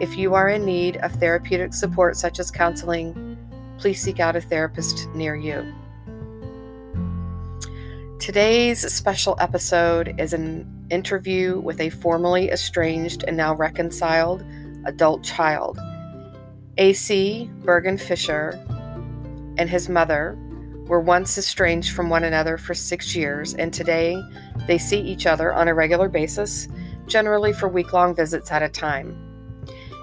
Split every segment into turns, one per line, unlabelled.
If you are in need of therapeutic support, such as counseling, please seek out a therapist near you. Today's special episode is an interview with a formerly estranged and now reconciled adult child. AC Bergen Fischer and his mother were once estranged from one another for six years, and today they see each other on a regular basis, generally for week long visits at a time.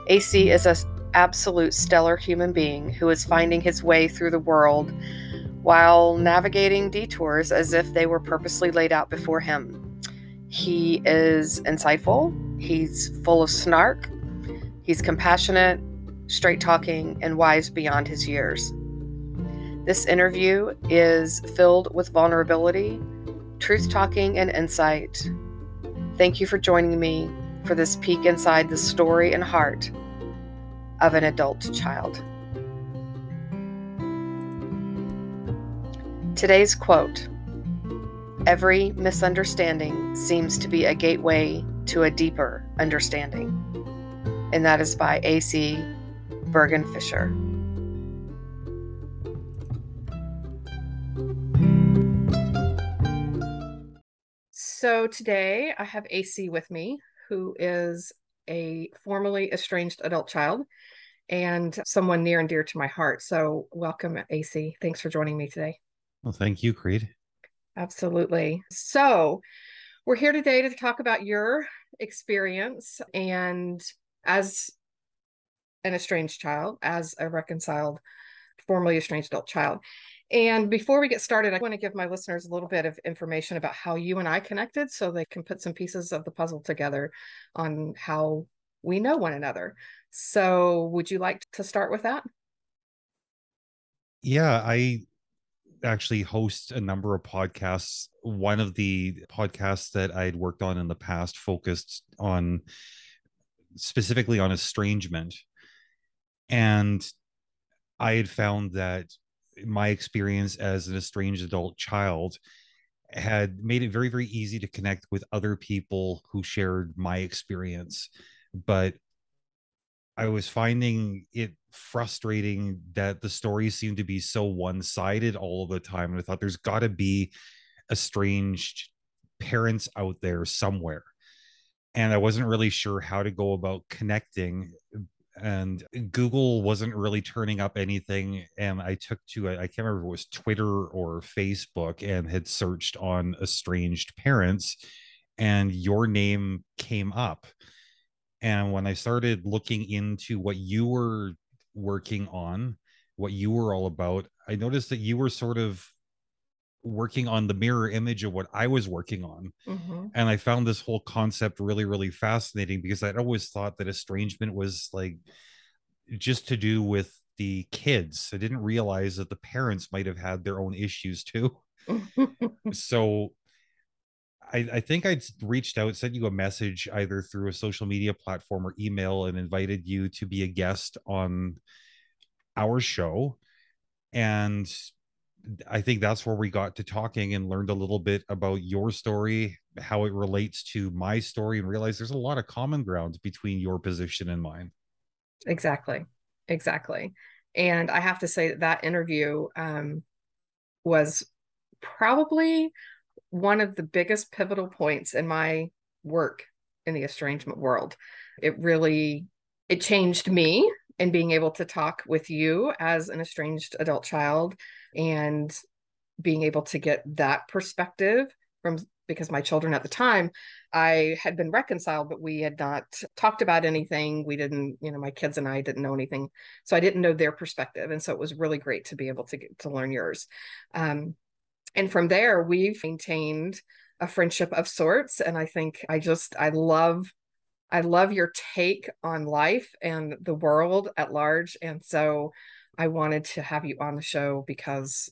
AC is an absolute stellar human being who is finding his way through the world while navigating detours as if they were purposely laid out before him. He is insightful, he's full of snark, he's compassionate, straight talking, and wise beyond his years. This interview is filled with vulnerability, truth talking, and insight. Thank you for joining me for this peek inside the story and heart of an adult child. Today's quote Every misunderstanding seems to be a gateway to a deeper understanding. And that is by A.C. Bergen Fischer. So today I have AC with me, who is a formerly estranged adult child and someone near and dear to my heart. So, welcome, AC. Thanks for joining me today.
Well, thank you, Kreed.
Absolutely. So, we're here today to talk about your experience and as an estranged child, as a reconciled, formerly estranged adult child. And before we get started, I want to give my listeners a little bit of information about how you and I connected so they can put some pieces of the puzzle together on how we know one another. So, would you like to start with that?
Yeah, I actually host a number of podcasts. One of the podcasts that I'd worked on in the past focused on specifically on estrangement. And I had found that my experience as an estranged adult child had made it very, very easy to connect with other people who shared my experience. But I was finding it frustrating that the stories seemed to be so one sided all the time. And I thought there's got to be estranged parents out there somewhere. And I wasn't really sure how to go about connecting. And Google wasn't really turning up anything. And I took to, I can't remember if it was Twitter or Facebook, and had searched on estranged parents, and your name came up and when I started looking into what you were working on, what you were all about, I noticed that you were sort of working on the mirror image of what I was working on. Mm-hmm. And I found this whole concept really, really fascinating because I'd always thought that estrangement was like just to do with the kids. I didn't realize that the parents might have had their own issues too. so I, I, think I'd reached out, sent you a message either through a social media platform or email and invited you to be a guest on our show. And I think that's where we got to talking and learned a little bit about your story, how it relates to my story, and realized there's a lot of common ground between your position and mine.
Exactly. Exactly. And I have to say that that interview um, was probably one of the biggest pivotal points in my work in the estrangement world. It really it changed me in being able to talk with you as an estranged adult child and being able to get that perspective from because my children at the time I had been reconciled but we had not talked about anything. We didn't you know my kids and I didn't know anything. So I didn't know their perspective. And so it was really great to be able to get to learn yours. Um, and from there we've maintained a friendship of sorts. And i think i just i love I love your take on life and the world at large. And so I wanted to have you on the show because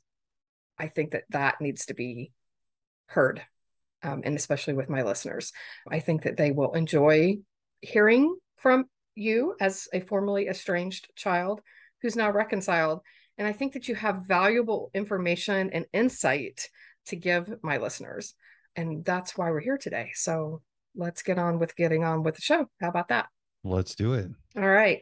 I think that that needs to be heard. Um, and especially with my listeners, I think that they will enjoy hearing from you as a formerly estranged child who's now reconciled. And I think that you have valuable information and insight to give my listeners. And that's why we're here today. So let's get on with getting on with the show. How about that?
Let's do it.
All right.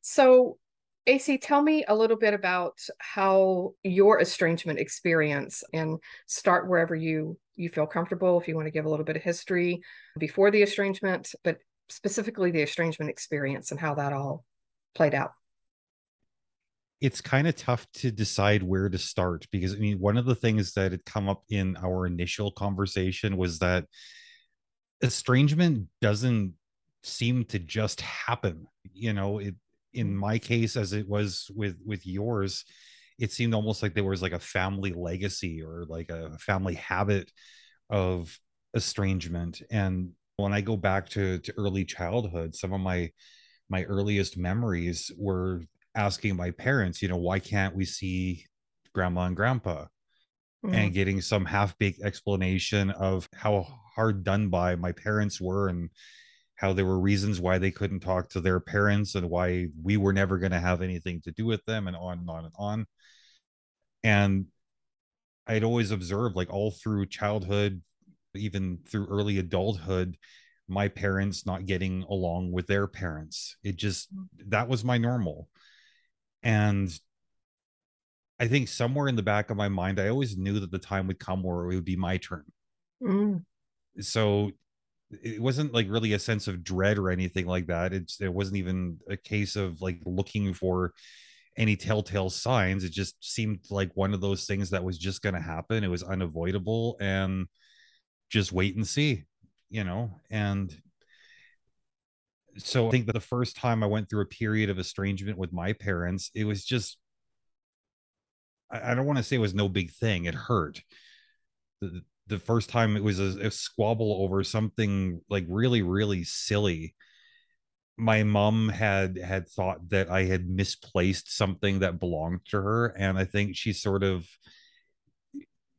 So, AC, tell me a little bit about how your estrangement experience and start wherever you you feel comfortable if you want to give a little bit of history before the estrangement, but specifically the estrangement experience and how that all played out
it's kind of tough to decide where to start because I mean, one of the things that had come up in our initial conversation was that estrangement doesn't seem to just happen. You know, it in my case, as it was with with yours, it seemed almost like there was like a family legacy or like a family habit of estrangement. And when I go back to to early childhood, some of my my earliest memories were asking my parents, you know, why can't we see grandma and grandpa? Mm. And getting some half baked explanation of how hard done by my parents were and how there were reasons why they couldn't talk to their parents and why we were never going to have anything to do with them and on and on and on. And I'd always observed, like all through childhood, even through early adulthood, my parents not getting along with their parents. It just, mm. that was my normal. And I think somewhere in the back of my mind, I always knew that the time would come where it would be my turn. Mm. So it wasn't like really a sense of dread or anything like that. It's it wasn't even a case of like looking for any telltale signs. It just seemed like one of those things that was just going to happen. It was unavoidable and just wait and see, you know. And so I think that the first time I went through a period of estrangement with my parents, it was just I, I don't want to say it was no big thing. It hurt. The, the first time it was a, a squabble over something like really, really silly. My mom had had thought that I had misplaced something that belonged to her, and I think she sort of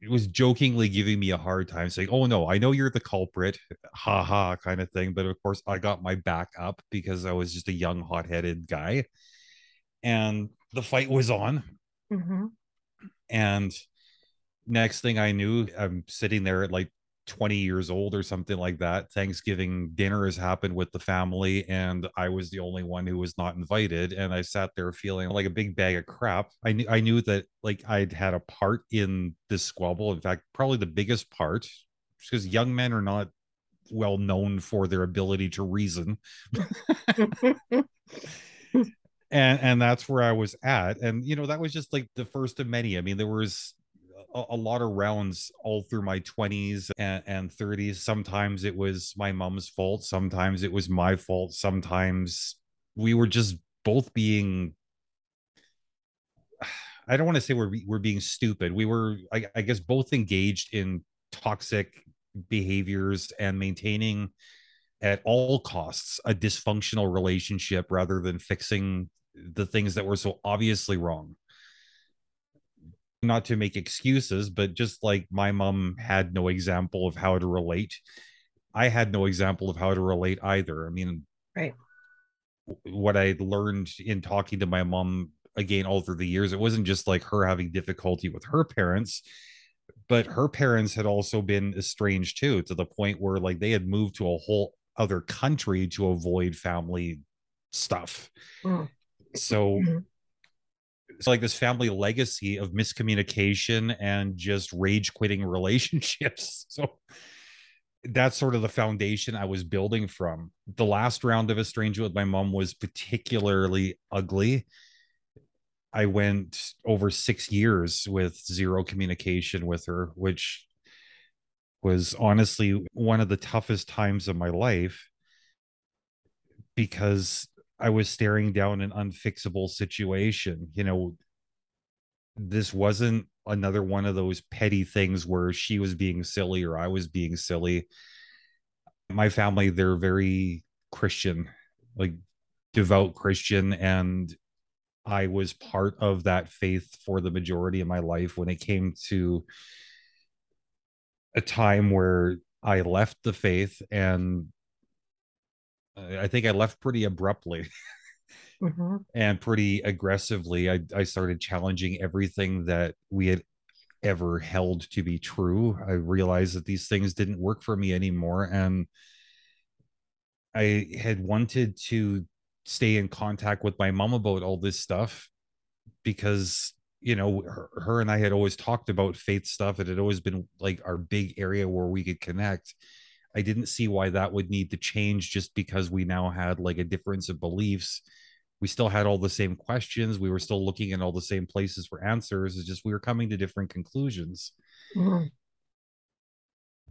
it was jokingly giving me a hard time saying oh no i know you're the culprit ha ha kind of thing but of course i got my back up because i was just a young hot-headed guy and the fight was on mm-hmm. and next thing i knew i'm sitting there at like 20 years old or something like that. Thanksgiving dinner has happened with the family, and I was the only one who was not invited. And I sat there feeling like a big bag of crap. I knew I knew that like I'd had a part in this squabble. In fact, probably the biggest part, because young men are not well known for their ability to reason. and and that's where I was at. And you know, that was just like the first of many. I mean, there was a, a lot of rounds all through my 20s and, and 30s. Sometimes it was my mom's fault. Sometimes it was my fault. Sometimes we were just both being I don't want to say we're we're being stupid. We were, I, I, guess, both engaged in toxic behaviors and maintaining at all costs a dysfunctional relationship rather than fixing the things that were so obviously wrong not to make excuses, but just like my mom had no example of how to relate, I had no example of how to relate either. I mean,
right.
What I learned in talking to my mom again all through the years, it wasn't just like her having difficulty with her parents, but her parents had also been estranged too, to the point where like they had moved to a whole other country to avoid family stuff. Mm. So mm-hmm it's like this family legacy of miscommunication and just rage quitting relationships. So that's sort of the foundation I was building from. The last round of estrangement with my mom was particularly ugly. I went over six years with zero communication with her, which was honestly one of the toughest times of my life because I was staring down an unfixable situation. You know, this wasn't another one of those petty things where she was being silly or I was being silly. My family, they're very Christian, like devout Christian. And I was part of that faith for the majority of my life when it came to a time where I left the faith and I think I left pretty abruptly mm-hmm. and pretty aggressively. I, I started challenging everything that we had ever held to be true. I realized that these things didn't work for me anymore. And I had wanted to stay in contact with my mom about all this stuff because you know her, her, and i had always talked about faith stuff it had always been like our big area where we could connect i didn't see why that would need to change just because we now had like a difference of beliefs. We still had all the same questions. We were still looking in all the same places for answers. It's just we were coming to different conclusions. Mm-hmm.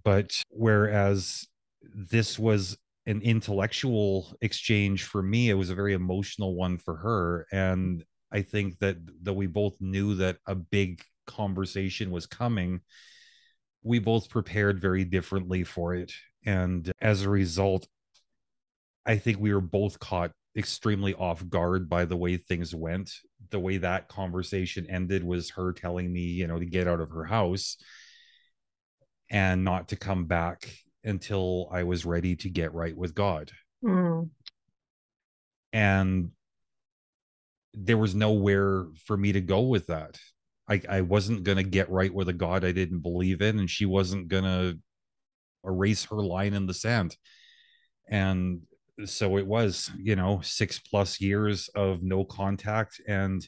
but whereas this was an intellectual exchange for me it was a very emotional one for her. And i think that that we both knew that a big conversation was coming. We both prepared very differently for it and as a result i think we were both caught extremely off guard by the way things went the way that conversation ended was her telling me you know to get out of her house and not to come back until I was ready to get right with God. Mm. And there was nowhere for me to go with that. I, I wasn't going to get right with a God I didn't believe in, and she wasn't going to erase her line in the sand. And so it was, you know, six plus years of no contact and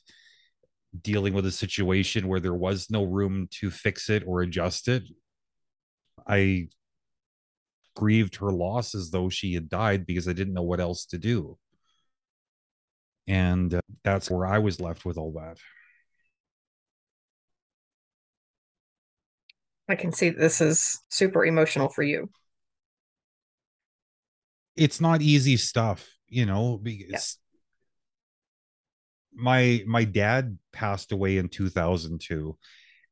dealing with a situation where there was no room to fix it or adjust it. I grieved her loss as though she had died because I didn't know what else to do. And uh, that's where I was left with all that.
I can see this is super emotional for you.
It's not easy stuff, you know, because yeah. my my dad passed away in 2002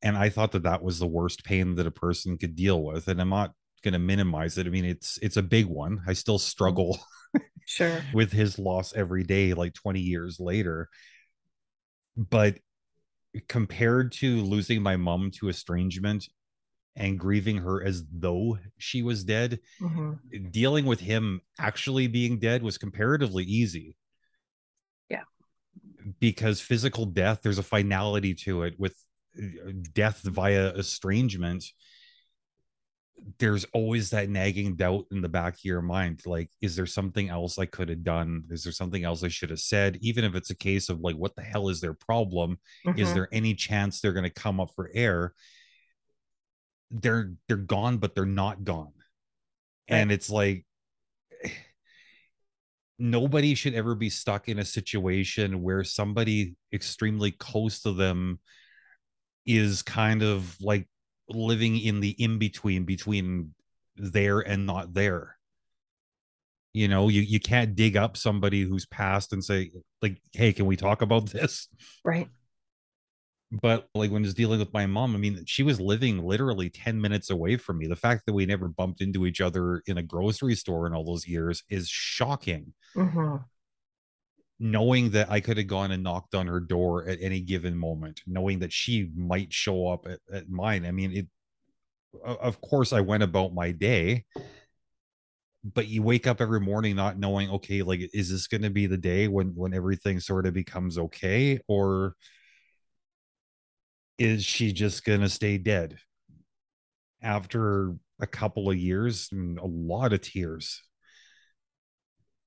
and I thought that that was the worst pain that a person could deal with and I'm not going to minimize it. I mean, it's it's a big one. I still mm-hmm. struggle
sure
with his loss every day like 20 years later. But compared to losing my mom to estrangement and grieving her as though she was dead, mm-hmm. dealing with him actually being dead was comparatively easy.
Yeah.
Because physical death, there's a finality to it with uh, death via estrangement there's always that nagging doubt in the back of your mind like is there something else i could have done is there something else i should have said even if it's a case of like what the hell is their problem mm-hmm. is there any chance they're going to come up for air they're they're gone but they're not gone. Right. and it's like nobody should ever be stuck in a situation where somebody extremely close to them is kind of like living in the in between between there and not there. You know you you can't dig up somebody who's passed and say like hey can we talk about this?
Right
but like when I was dealing with my mom, I mean, she was living literally 10 minutes away from me. The fact that we never bumped into each other in a grocery store in all those years is shocking. Mm-hmm knowing that I could have gone and knocked on her door at any given moment, knowing that she might show up at, at mine. I mean, it, of course, I went about my day, but you wake up every morning not knowing, okay, like, is this going to be the day when, when everything sort of becomes okay? Or is she just going to stay dead after a couple of years and a lot of tears?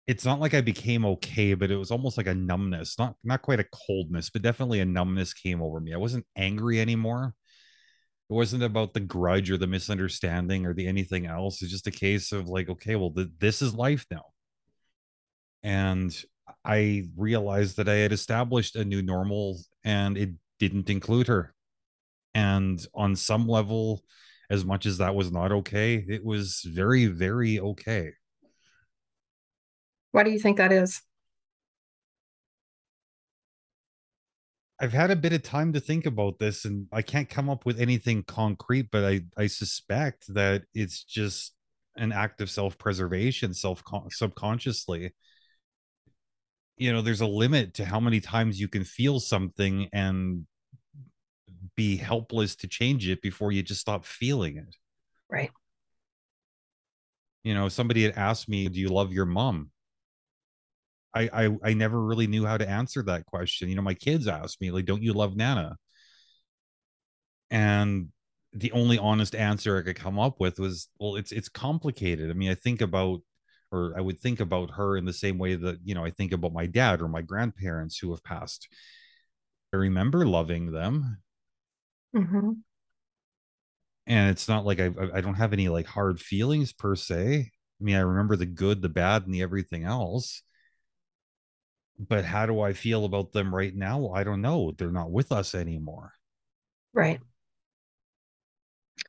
it's not like I became okay, but it was almost like a numbness, not not quite a coldness, but definitely a numbness came over me. I wasn't angry anymore. It wasn't about the grudge or the misunderstanding or the anything else. It's just a case of like, okay, well, th- this is life now. And I realized that I had established a new normal and it didn't include her. And on some level, as much as that was not okay, it was very, very okay
why do you think that is?
I've had a bit of time to think about this and I can't come up with anything concrete, but I, I suspect that it's just an act of self-preservation self subconsciously you know there's a limit to how many times you can feel something and be helpless to change it before you just stop feeling it.
Right.
You know somebody had asked me do you love your mom? I, I i never really knew how to answer that question. You know my kids asked me like don't you love nana? And the only honest answer i could come up with was well it's it's complicated. I mean i think about or i would think about her in the same way that you know i think about my dad or my grandparents who have passed. I remember loving them
mm-hmm
and it's not like I I don't have any like hard feelings per se. I mean, I remember the good, the bad, and the everything else. But how do I feel about them right now? I don't know. They're not with us anymore.
Right.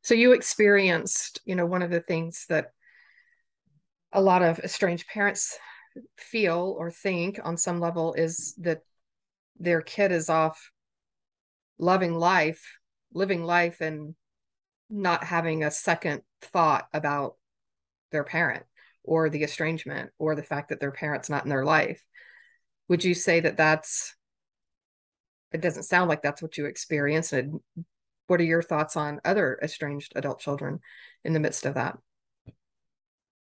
So you experienced, you know, one of the things that a lot of estranged parents feel or think on some level is that their kid is off loving life, living life and not having a second thought about their parent or the estrangement or the fact that their parent's not in their life. Would you say that that's it doesn't sound like that's what you experienced and what are your thoughts on other estranged adult children in the midst of that?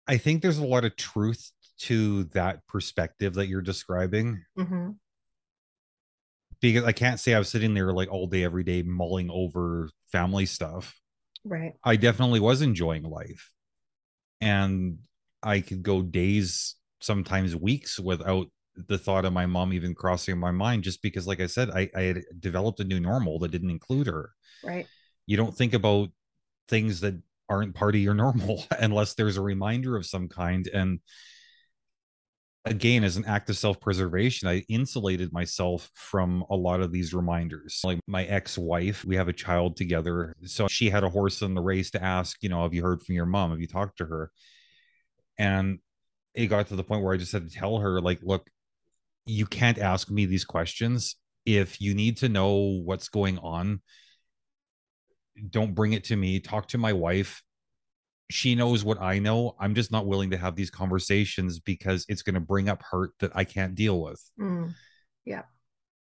I think there's a lot of truth to that perspective that you're describing.
Mm-hmm.
Because i can't say i was sitting there like all day every day mulling over family stuff
Right.
I definitely was enjoying life. And I could go days, sometimes weeks without the thought of my mom even crossing my mind just because like I said, I, I had developed a new normal that didn't include her.
Right.
You don't think about things that aren't part of your normal unless there's a reminder of some kind. And again as an act of self-preservation i insulated myself from a lot of these reminders. Like my ex-wife we have a child together so she had a horse in the race to ask you know have you heard from your mom? Have you talked to her? And it got to the point where i just had to tell her like look you can't ask me these questions. If you need to know what's going on don't bring it to me. Talk to my wife she knows what I know. I'm just not willing to have these conversations because it's going to bring up hurt that I can't deal with.
Mm. Yeah.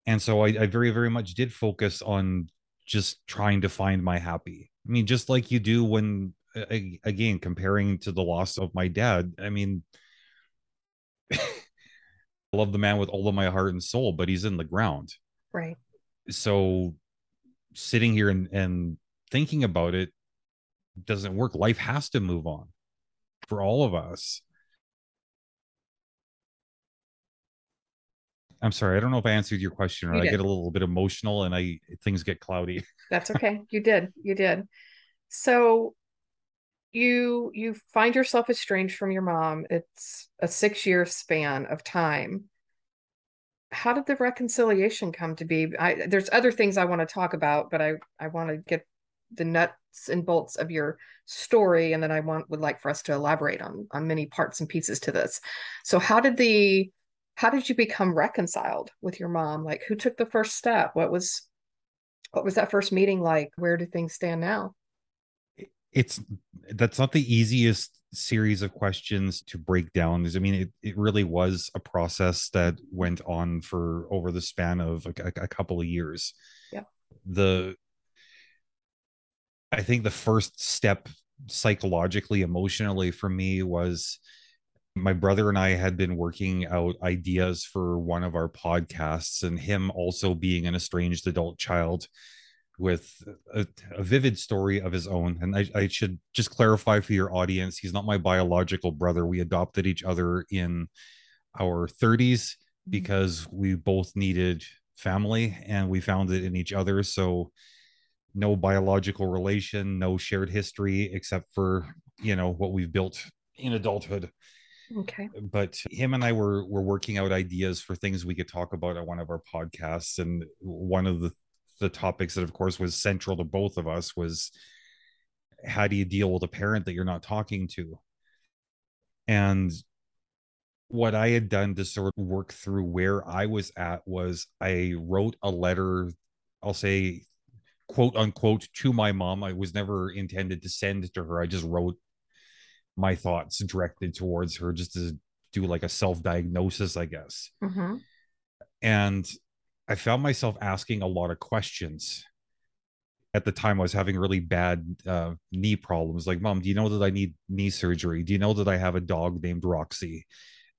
And so I, I, very, very much did focus on just trying to find my happy. I mean, just like you do when, again, comparing to the loss of my dad. I mean, I love the man with all of my heart and soul, but he's in the ground.
Right.
So sitting here and, and thinking about it, doesn't work. Life has to move on for all of us. I'm sorry, I don't know if I answered your question or you I get a little bit emotional and I things get cloudy.
That's okay. You did. You did. So you you find yourself estranged from your mom. It's a 6-year span of time. How did the reconciliation come to be? I there's other things I want to talk about, but I I want to get the nuts and bolts of your story and then i want would like for us to elaborate on on many parts and pieces to this. So how did the how did you become reconciled with your mom? Like who took the first step? What was what was that first meeting like? Where do things stand now?
It's that's not the easiest series of questions to break down i mean it, it really was a process that went on for over the span of a, a couple of years.
Yeah
the I think the first step psychologically, emotionally for me was my brother and I had been working out ideas for one of our podcasts, and him also being an estranged adult child with a, a vivid story of his own. And I, I, should just clarify for your audience he's not my biological brother. We adopted each other in our 30s mm-hmm. because we both needed family and we found it in each other. So no biological relation, no shared history except for, you know, what we've built in adulthood.
Okay.
But him and I were were working out ideas for things we could talk about at one of our podcasts and one of the the topics that of course was central to both of us was how do you deal with a parent that you're not talking to? And what I had done to sort of work through where I was at was I wrote a letter, I'll say quote unquote to my mom. I was never intended to send to her. I just wrote my thoughts directed towards her just to do like a self-diagnosis i guess
Mm-hmm.
and i found myself asking a lot of questions at the time i was having really bad uh, knee problems like mom do you know that i need knee surgery do you know that i have a dog named roxy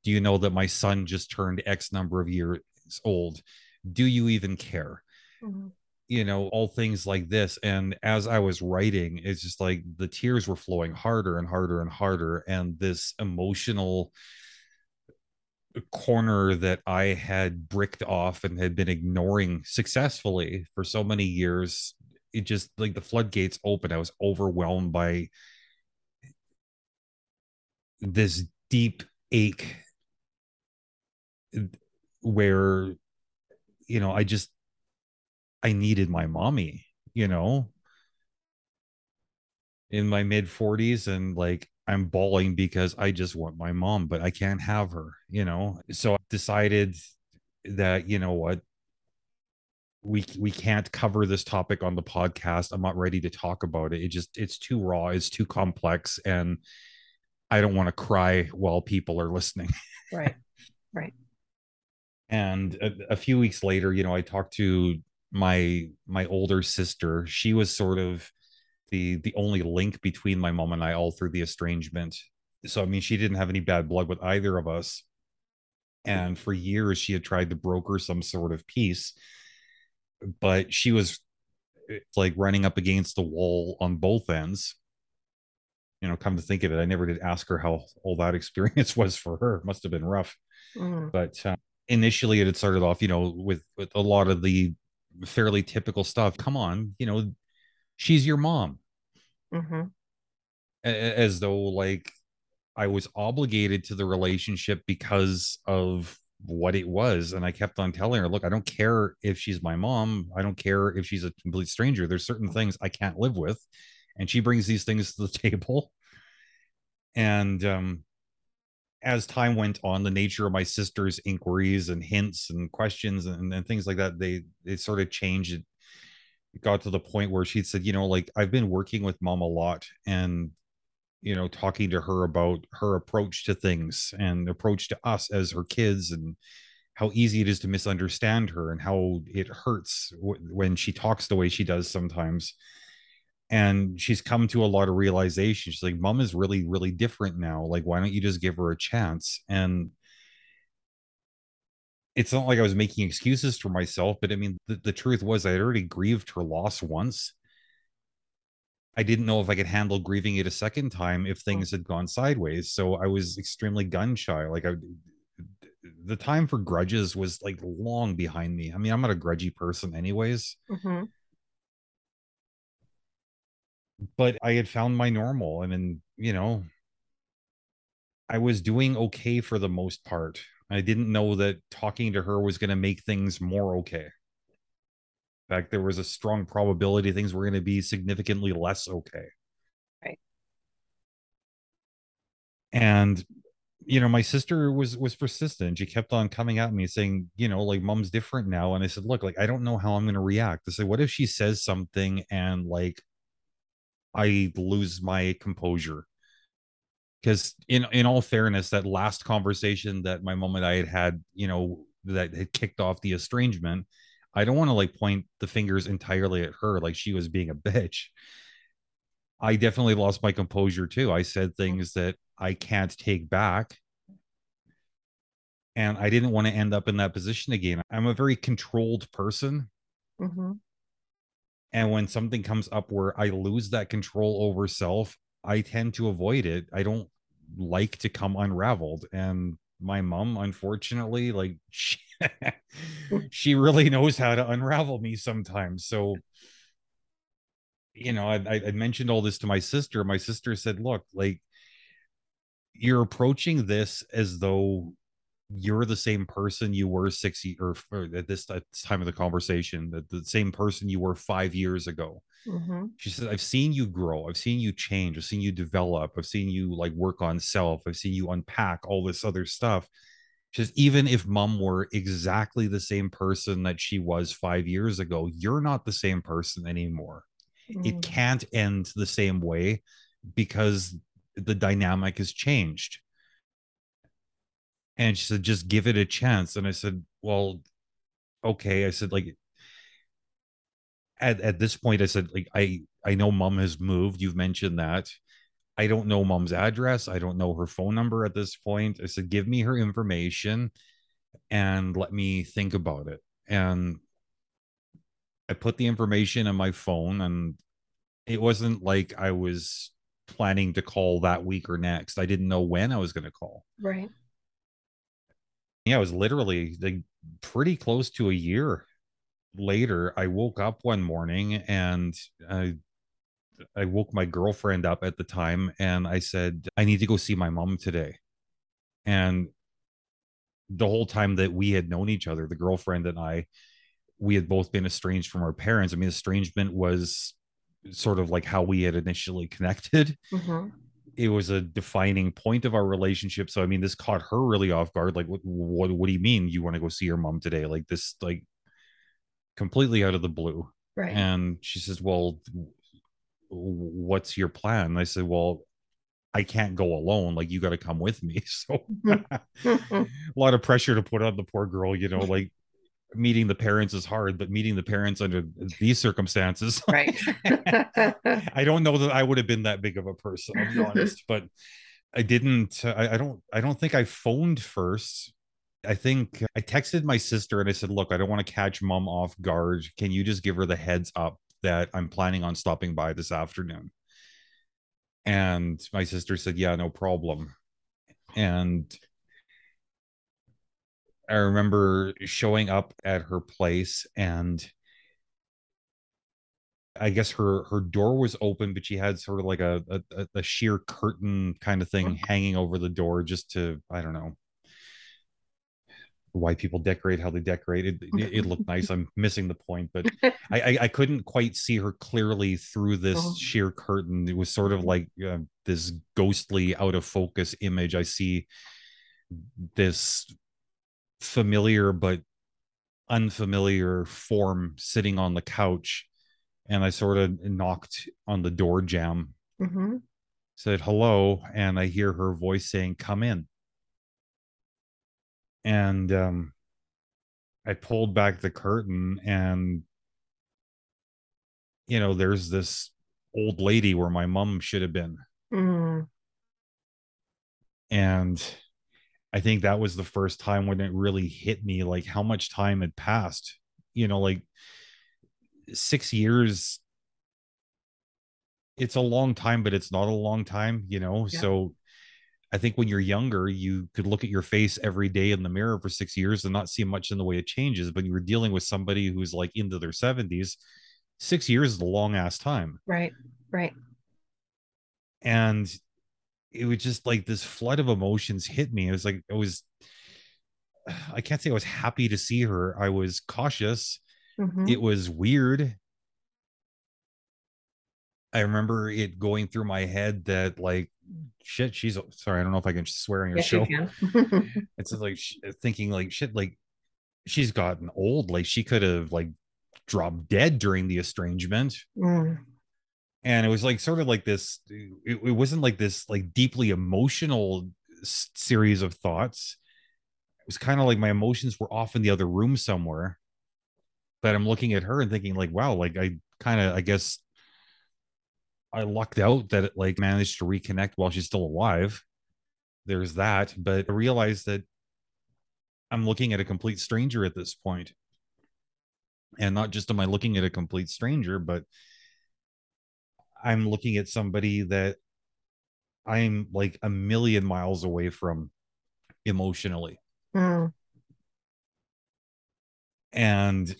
do you know that my son just turned x number of years old do you even care
Mm-hmm.
You know all things like this and as i was writing it's just like the tears were flowing harder and harder and harder and this emotional corner that i had bricked off and had been ignoring successfully for so many years it just like the floodgates opened. I was overwhelmed by this deep ache where you know i just I needed my mommy, you know, in my mid 40s and like I'm bawling because I just want my mom, but I can't have her, you know. So I decided that, you know what, we we can't cover this topic on the podcast. I'm not ready to talk about it. It just it's too raw, it's too complex and I don't want to cry while people are listening.
Right. Right.
and a, a few weeks later, you know, I talked to my my older sister she was sort of the the only link between my mom and i all through the estrangement. So i mean she didn't have any bad blood with either of us. And for years she had tried to broker some sort of peace but she was like running up against the wall on both ends. You know come to think of it i never did ask her how all that experience was for her. It must have been rough.
Mm-hmm.
but uh, initially it had started off you know with with a lot of the fairly typical stuff. Come on, you know, she's your mom.
Mm-hmm.
As though like I was obligated to the relationship because of what it was. And I kept on telling her, look, I don't care if she's my mom. I don't care if she's a complete stranger. There's certain things I can't live with. And she brings these things to the table. And um, as time went on, the nature of my sister's inquiries and hints and questions and, and things like that, they they sort of changed. It, it got to the point where she said, you know, like I've been working with mom a lot and you know, talking to her about her approach to things and approach to us as her kids and how easy it is to misunderstand her and how it hurts w- when she talks the way she does sometimes and she's come to a lot of realization. She's like mom is really really different now. Like why don't you just give her a chance? And it's not like i was making excuses for myself but i mean the, the truth was i had already grieved her loss once. I didn't know if i could handle grieving it a second time if things had gone sideways. So i was extremely gun shy. Like i the time for grudges was like long behind me. I mean i'm not a grudgy person anyways.
Mm-hmm.
But I had found my normal and then, you know, I was doing okay for the most part. I didn't know that talking to her was going to make things more okay. In fact, there was a strong probability things were going to be significantly less okay.
Right.
And you know, my sister was was persistent. She kept on coming at me saying, you know, like mom's different now. And I said, look, like I don't know how I'm going to react. I said, what if she says something and like I lose my composure. Because in in all fairness, that last conversation that my mom and I had had, you know, that had kicked off the estrangement, I don't want to like point the fingers entirely at her like she was being a bitch. I definitely lost my composure too. I said things that I can't take back. And I didn't want to end up in that position again. I'm a very controlled person.
Mm-hmm.
And when something comes up where I lose that control over self, I tend to avoid it. I don't like to come unraveled. And my mom, unfortunately, like she, she really knows how to unravel me sometimes. So, you know, I, I mentioned all this to my sister. My sister said, look, like, you're approaching this as though you're the same person you were six or, or at this, time of the conversation that the same person you were five years ago.
Mm-hmm.
she said i've seen you grow. I've seen you change. I've seen you develop. I've seen you like work on self. I've seen you unpack all this other stuff. She says even if mom were exactly the same person that she was five years ago you're not the same person anymore.
Mm-hmm.
it can't end the same way because the dynamic has changed. And she said, just give it a chance. And I said, well, okay. I said, like, at, at this point, I said, like, I, I know mom has moved. You've mentioned that. I don't know mom's address. I don't know her phone number at this point. I said, give me her information and let me think about it. And I put the information in my phone and it wasn't like I was planning to call that week or next. I didn't know when I was going to call.
Right.
Yeah, it was literally like pretty close to a year later. I woke up one morning and I I woke my girlfriend up at the time and I said, I need to go see my mom today. And the whole time that we had known each other, the girlfriend and I, we had both been estranged from our parents. I mean, estrangement was sort of like how we had initially connected. Mm-hmm. It was a defining point of our relationship. So, I mean, this caught her really off guard. Like, what, what, what do you mean you want to go see your mom today? Like this, like completely out of the blue.
Right.
And she says, well, what's your plan? And I said, well, I can't go alone. Like you got to come with me. So a lot of pressure to put on the poor girl, you know, like meeting the parents is hard, but meeting the parents under these circumstances,
right?
I don't know that I would have been that big of a person, I'll be honest, but I didn't, I, I don't, I don't think I phoned first. I think I texted my sister and I said, look, I don't want to catch mom off guard. Can you just give her the heads up that I'm planning on stopping by this afternoon. And my sister said, Yeah, no problem. And I remember showing up at her place and I guess her her door was open, but she had sort of like a a, a sheer curtain kind of thing mm-hmm. hanging over the door just to I don't know. Why people decorate how they decorate. It, it, it looked nice. I'm missing the point but I, I, I couldn't quite see her clearly through this oh. sheer curtain. It was sort of like uh, this ghostly out of focus image. I see this familiar but unfamiliar form sitting on the couch and i sort of knocked on the door jamb mm-hmm. said hello and i hear her voice saying come in and um, I pulled back the curtain, and you know, there's this old lady where my mom should have been, mm. and I think that was the first time when it really hit me, like how much time had passed. You know, like six years it's a long time but it's not a long time you know yeah. so I think when you're younger, you could look at your face every day in the mirror for six years and not see much in the way it changes. But you were dealing with somebody who's like into their 70s. Six years is a long ass time.
Right. Right.
And it was just like this flood of emotions hit me. It was like, I was, I can't say I was happy to see her. I was cautious. Mm-hmm. It was weird. I remember it going through my head that like shit she's sorry i don't know if i can swear on your yes, show you it's like thinking like shit like she's gotten old like she could have like dropped dead during the estrangement mm. And it was like sort of like this it, it wasn't like this like deeply emotional series of thoughts it was kind of like my emotions were off in the other room somewhere but i'm looking at her and thinking like wow like i kind of i guess I lucked out that it like managed to reconnect while she's still alive. There's that, but I realized that I'm looking at a complete stranger at this point. And not just am I looking at a complete stranger, but I'm looking at somebody that I'm like a million miles away from emotionally. Mm. And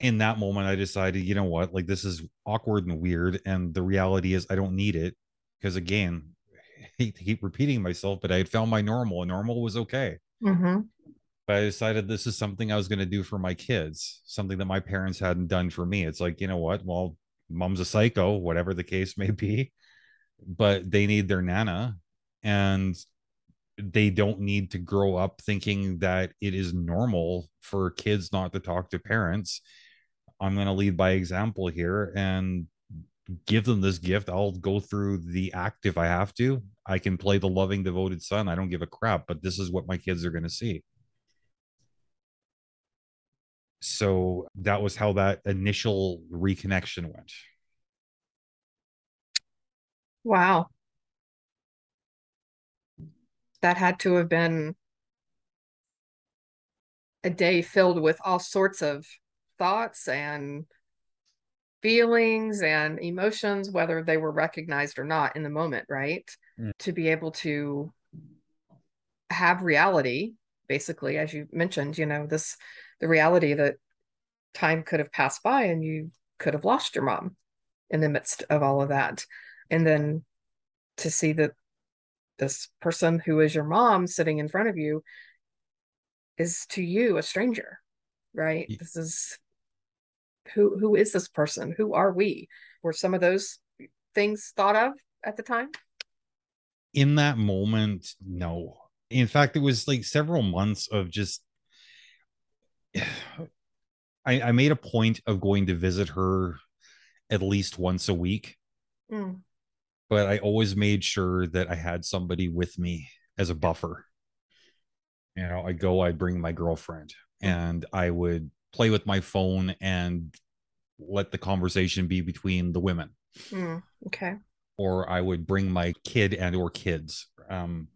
in that moment i decided you know what like this is awkward and weird and the reality is i don't need it because again I hate to keep repeating myself but i had found my normal and normal was okay mm-hmm. but i decided this is something i was going to do for my kids something that my parents hadn't done for me it's like you know what well mom's a psycho whatever the case may be but they need their nana and they don't need to grow up thinking that it is normal for kids not to talk to parents I'm going to lead by example here and give them this gift. I'll go through the act if I have to. I can play the loving, devoted son. I don't give a crap, but this is what my kids are going to see. So that was how that initial reconnection went.
Wow. That had to have been a day filled with all sorts of thoughts and feelings and emotions, whether they were recognized or not in the moment, right? Mm. To be able to have reality, basically, as you mentioned, you know, this the reality that time could have passed by and you could have lost your mom in the midst of all of that. And then to see that this person who is your mom sitting in front of you is to you a stranger, right? Yeah. This is who who is this person? Who are we? Were some of those things thought of at the time?
In that moment, no. In fact, it was like several months of just I, I made a point of going to visit her at least once a week. Mm. But I always made sure that I had somebody with me as a buffer. You know, I'd go, I'd bring my girlfriend and I would play with my phone and let the conversation be between the women.
Mm, okay.
Or I would bring my kid and or kids. Um,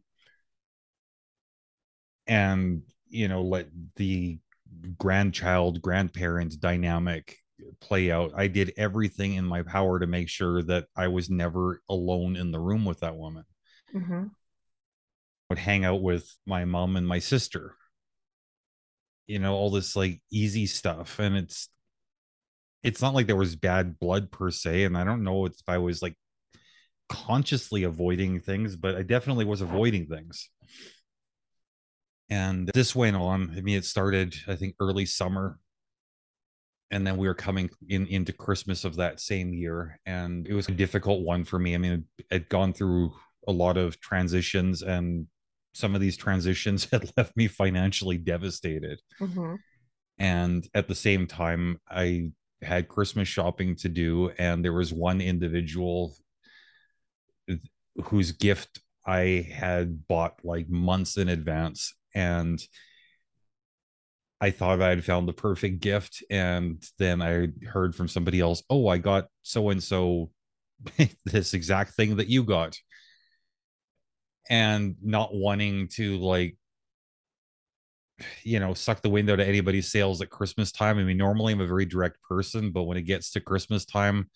and you know, let the grandchild grandparent dynamic play out. I did everything in my power to make sure that I was never alone in the room with that woman. Mm-hmm. I would hang out with my mom and my sister you know all this like easy stuff and it's it's not like there was bad blood per se and i don't know if i was like consciously avoiding things but i definitely was avoiding things and this went on i mean it started i think early summer and then we were coming in into christmas of that same year and it was a difficult one for me i mean i'd gone through a lot of transitions and some of these transitions had left me financially devastated. Mm-hmm. And at the same time, I had Christmas shopping to do, and there was one individual whose gift I had bought like months in advance. And I thought I had found the perfect gift. And then I heard from somebody else, oh, I got so and so this exact thing that you got and not wanting to like you know suck the wind out of anybody's sails at christmas time i mean normally i'm a very direct person but when it gets to christmas time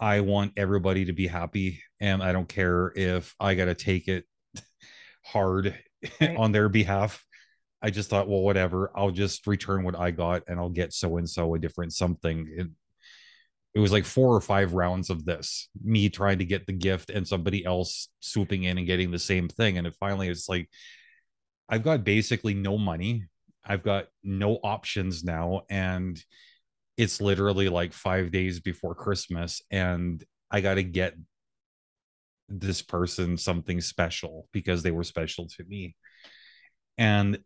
i want everybody to be happy and i don't care if i got to take it hard right. on their behalf. I just thought well whatever i'll just return what i got and i'll get so and so a different something. It, it was like four or five rounds of this me trying to get the gift and somebody else swooping in and getting the same thing. And it finally it's like i've got basically no money. I've got no options now. And it's literally like five days before christmas and i got to get this person something special because they were special to me and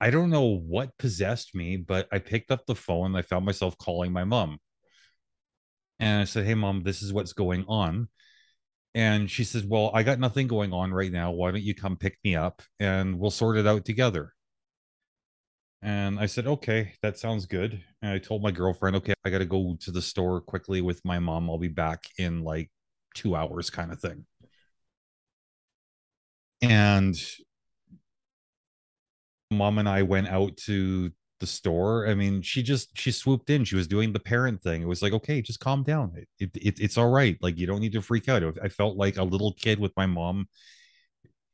I don't know what possessed me, but I picked up the phone. I found myself calling my mom and I said, Hey, mom, this is what's going on. And she says, Well, I got nothing going on right now. Why don't you come pick me up and we'll sort it out together? And I said, Okay, that sounds good. And I told my girlfriend, Okay, I got to go to the store quickly with my mom. I'll be back in like two hours, kind of thing. And mom and I went out to the store. I mean, she just she swooped in. She was doing the parent thing. It was like, okay, just calm down. It, it, it's all right. Like you don't need to freak out. I felt like a little kid with my mom,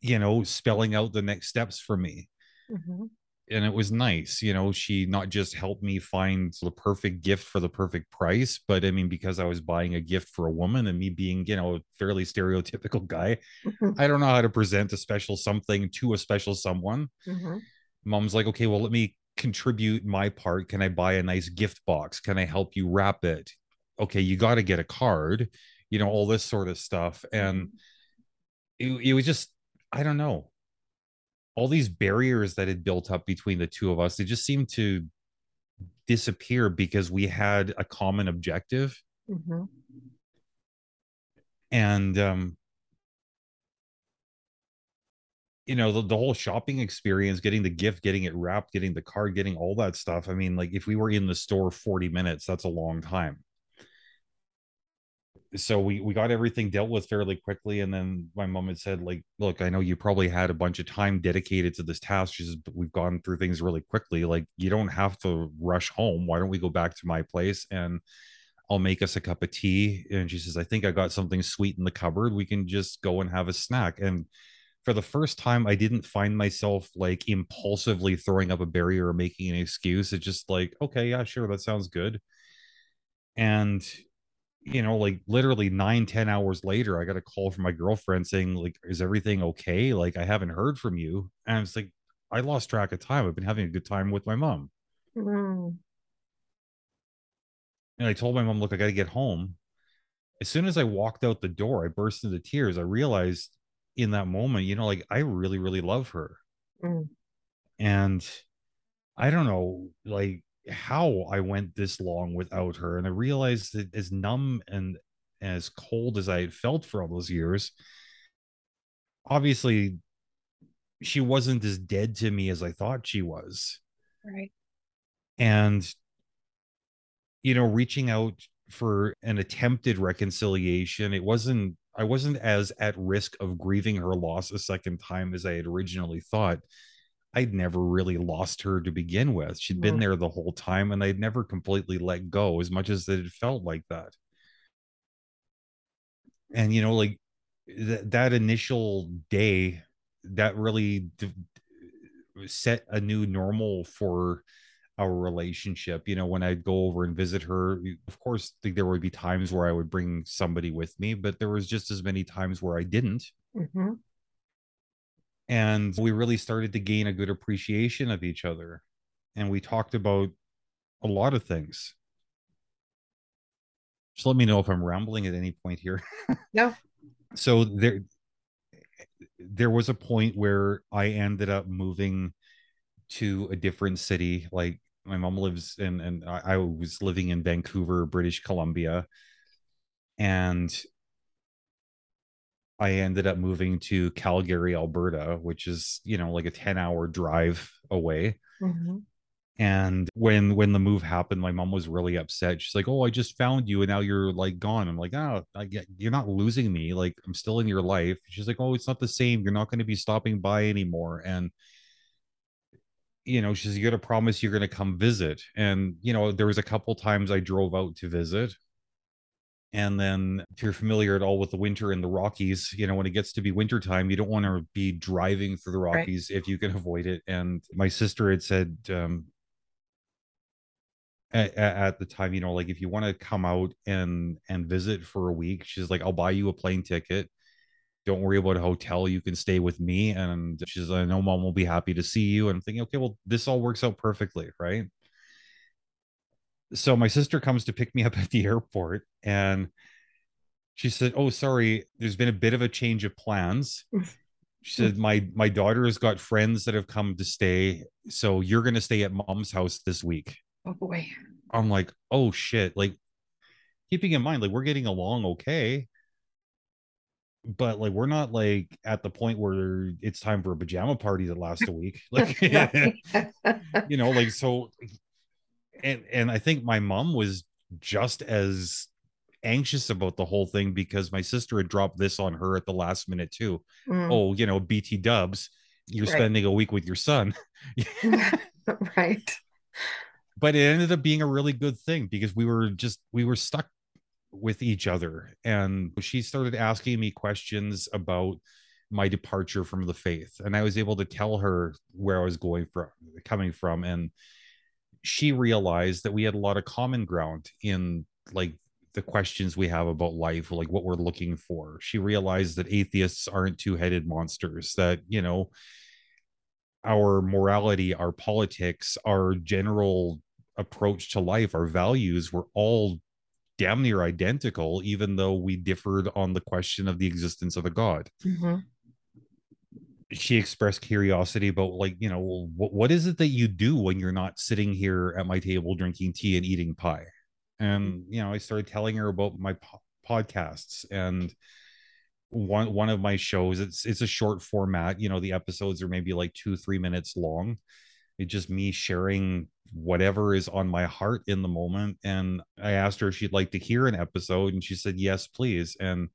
you know, spelling out the next steps for me. Mm-hmm. And it was nice, you know. She not just helped me find the perfect gift for the perfect price, but I mean, because I was buying a gift for a woman and me being, you know, a fairly stereotypical guy, mm-hmm. I don't know how to present a special something to a special someone. Mm-hmm. Mom's like, okay, well, let me contribute my part? Can I buy a nice gift box? Can I help you wrap it? Okay, you got to get a card, you know, all this sort of stuff. And mm-hmm. it, it was just, I don't know, all these barriers that had built up between the two of us, they just seemed to disappear because we had a common objective.
Mm-hmm.
And um you know the, the whole shopping experience getting the gift getting it wrapped getting the card getting all that stuff i mean like if we were in the store 40 minutes that's a long time so we we got everything dealt with fairly quickly and then my mom had said like look i know you probably had a bunch of time dedicated to this task she says we've gone through things really quickly like you don't have to rush home why don't we go back to my place and i'll make us a cup of tea? And she says i think i got something sweet in the cupboard we can just go and have a snack. And for the first time i didn't find myself like impulsively throwing up a barrier or making an excuse it's just like okay yeah sure that sounds good. And you know like literally nine ten hours later i got a call from my girlfriend saying like is everything okay? Like i haven't heard from you. And it's like i lost track of time. I've been having a good time with my mom.
Mm.
and i told my mom look i got to get home. As soon as i walked out the door i burst into tears. I realized in that moment you know like i really really love her.
Mm.
and i don't know like how i went this long without her and i realized that as numb and as cold as i had felt for all those years obviously she wasn't as dead to me as i thought she was
Right.
and you know reaching out for an attempted reconciliation it wasn't i wasn't as at risk of grieving her loss a second time as i had originally thought i'd never really lost her to begin with she'd been
Mhm.
there the whole time and i'd never completely let go as much as it felt like that and you know like th- that initial day that really d- set a new normal for our relationship you know when i'd go over and visit her of course there would be times where i would bring somebody with me but there was just as many times where i didn't
Mm-hmm.
And we really started to gain a good appreciation of each other. And we talked about a lot of things. Just let me know if i'm rambling at any point here.
No.
so there there was a point where i ended up moving to a different city. Like my mom lives in and I, I was living in vancouver british columbia. And i ended up moving to calgary alberta which is you know like a 10 hour drive away.
Mm-hmm.
and when when the move happened my mom was really upset. She's like oh i just found you and now you're like gone. I'm like oh I get, you're not losing me. Like i'm still in your life. She's like oh it's not the same. You're not going to be stopping by anymore. And you know she's you got to promise you're going to come visit. And you know there was a couple times i drove out to visit and then if you're familiar at all with the winter in the rockies you know when it gets to be wintertime you don't want to be driving through the
Right.
rockies if you can avoid it and my sister had said um at, at the time you know like if you want to come out and and visit for a week she's like i'll buy you a plane ticket. Don't worry about a hotel. You can stay with me and she's like i know mom will be happy to see you and i'm thinking okay well this all works out perfectly right so my sister comes to pick me up at the airport and she said oh sorry there's been a bit of a change of plans. She mm. said my my daughter has got friends that have come to stay so you're going to stay at mom's house this week.
Oh boy.
i'm like oh shit. Like keeping in mind like we're getting along okay. But like we're not like at the point where it's time for a pajama party that lasts a week. Like you know like so and and i think my mom was just as anxious about the whole thing because my sister had dropped this on her at the last minute too
Mm.
oh you know bt dubs you're
Right.
spending a week with your son
right.
but it ended up being a really good thing because we were just we were stuck with each other and she started asking me questions about my departure from the faith and i was able to tell her where i was going from coming from and she realized that we had a lot of common ground in like the questions we have about life like what we're looking for. She realized that atheists aren't two-headed monsters that you know our morality our politics our general approach to life our values were all damn near identical even though we differed on the question of the existence of a god.
Hmm
she expressed curiosity about like you know well, what, what is it that you do when you're not sitting here at my table drinking tea and eating pie? Mm-hmm. And you know i started telling her about my po- podcasts and one one of my shows it's it's a short format you know the episodes are maybe like two three minutes long. It's just me sharing whatever is on my heart in the moment and i asked her if she'd like to hear an episode and she said yes please and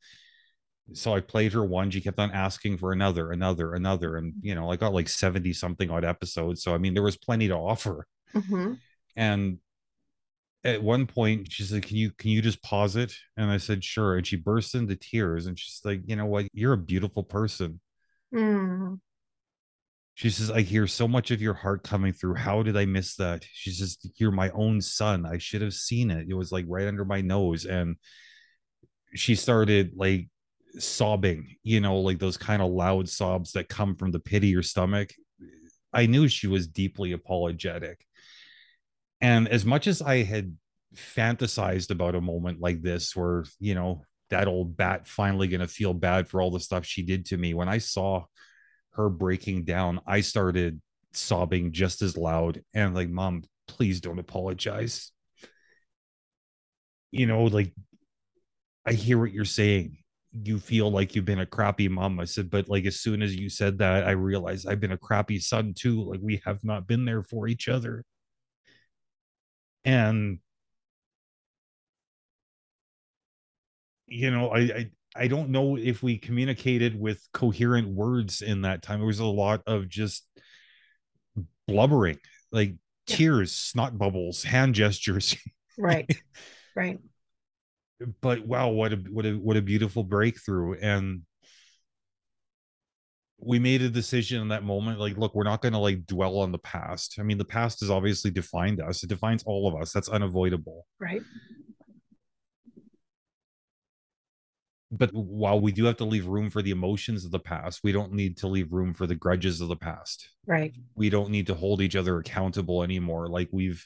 so i played her one she kept on asking for another another another and you know i got like 70 something odd episodes so i mean there was plenty to offer.
Mm-hmm.
and at one point she said can you can you just pause it? And i said sure. And she burst into tears and she's like you know what? You're a beautiful person.
Mm.
she says i hear so much of your heart coming through. How did i miss that? She says you're my own son. I should have seen it. It was like right under my nose. And she started like sobbing you know like those kind of loud sobs that come from the pit of your stomach i knew she was deeply apologetic. And as much as i had fantasized about a moment like this where you know that old bat finally going to feel bad for all the stuff she did to me when i saw her breaking down i started sobbing just as loud and like mom please don't apologize. You know like i hear what you're saying you feel like you've been a crappy mom i said but like as soon as you said that i realized i've been a crappy son too like we have not been there for each other and you know I, I i don't know if we communicated with coherent words in that time It was a lot of just blubbering like tears snot bubbles hand gestures
Right. right.
But wow what a what a what a beautiful breakthrough. And we made a decision in that moment like look we're not going to like dwell on the past. I mean the past has obviously defined us. It defines all of us. That's unavoidable.
Right.
but while we do have to leave room for the emotions of the past we don't need to leave room for the grudges of the past.
Right.
we don't need to hold each other accountable anymore. Like we've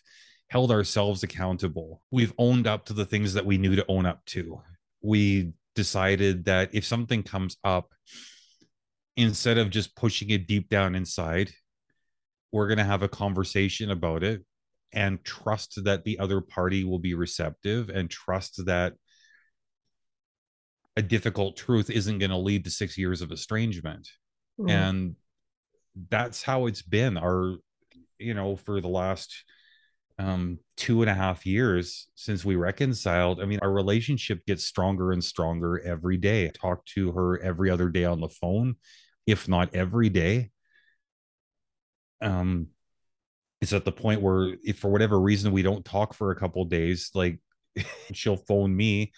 held ourselves accountable. We've owned up to the things that we knew to own up to. We decided that if something comes up instead of just pushing it deep down inside we're going to have a conversation about it and trust that the other party will be receptive and trust that a difficult truth isn't going to lead to six years of estrangement.
Mm.
and that's how it's been. Our you know for the last um two and a half years since we reconciled i mean our relationship gets stronger and stronger every day. I talk to her every other day on the phone if not every day. Um it's at the point where if for whatever reason we don't talk for a couple days like she'll phone me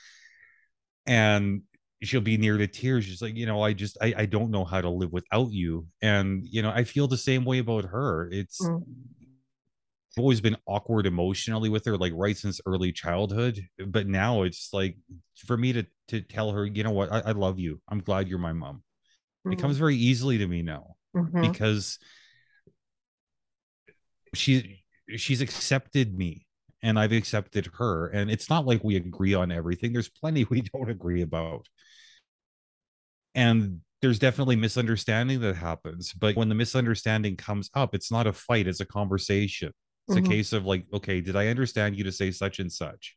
and she'll be near to tears. She's like you know i just I, I don't know how to live without you. And you know i feel the same way about her. It's
Mm.
I've always been awkward emotionally with her like right since early childhood but now it's like for me to to tell her you know what? I, I love you. I'm glad you're my mom. It
Mhm.
comes very easily to me now
Mhm.
because she she's accepted me and I've accepted her and it's not like we agree on everything. There's plenty we don't agree about. And there's definitely misunderstanding that happens but when the misunderstanding comes up it's not a fight it's a conversation it's
Mhm.
a case of like okay did I understand you to say such and such?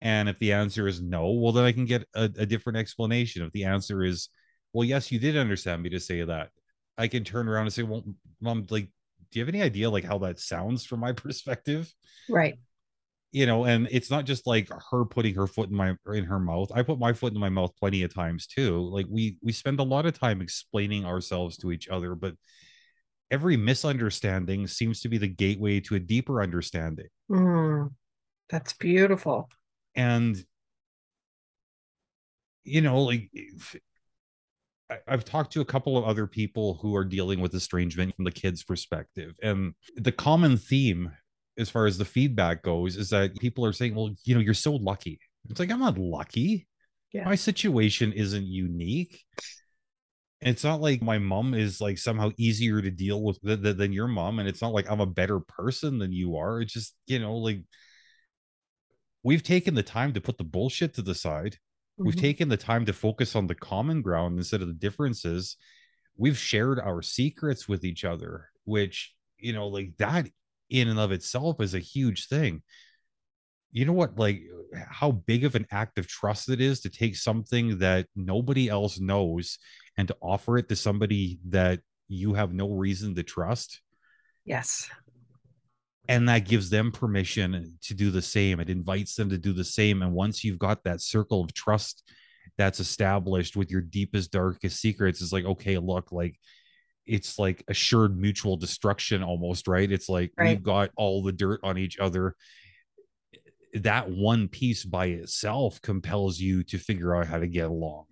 And if the answer is no well then I can get a, a different explanation. If the answer is well yes you did understand me to say that I can turn around and say well mom like do you have any idea like how that sounds from my perspective?
Right.
you know and it's not just like her putting her foot in my in her mouth. I put my foot in my mouth plenty of times too. Like we we spend a lot of time explaining ourselves to each other but every misunderstanding seems to be the gateway to a deeper understanding
Mm. That's beautiful.
and you know like I, I've talked to a couple of other people who are dealing with estrangement from the kids' perspective, and the common theme, as far as the feedback goes, is that people are saying, "Well, you know, you're so lucky." It's like I'm not lucky.
Yeah.
My situation isn't unique. It's not like my mom is like somehow easier to deal with th- th- than your mom, and it's not like I'm a better person than you are. It's just you know, like we've taken the time to put the bullshit to the side we've
Mhm.
taken the time to focus on the common ground instead of the differences we've shared our secrets with each other which you know like that in and of itself is a huge thing you know what like uh, how big of an act of trust it is to take something that nobody else knows and to offer it to somebody that you have no reason to trust?
Yes.
And that gives them permission to do the same. It invites them to do the same. And once you've got that circle of trust that's established with your deepest darkest secrets it's like okay look like it's like assured mutual destruction almost right? It's like right. we've got all the dirt on each other that one piece by itself compels you to figure out how to get along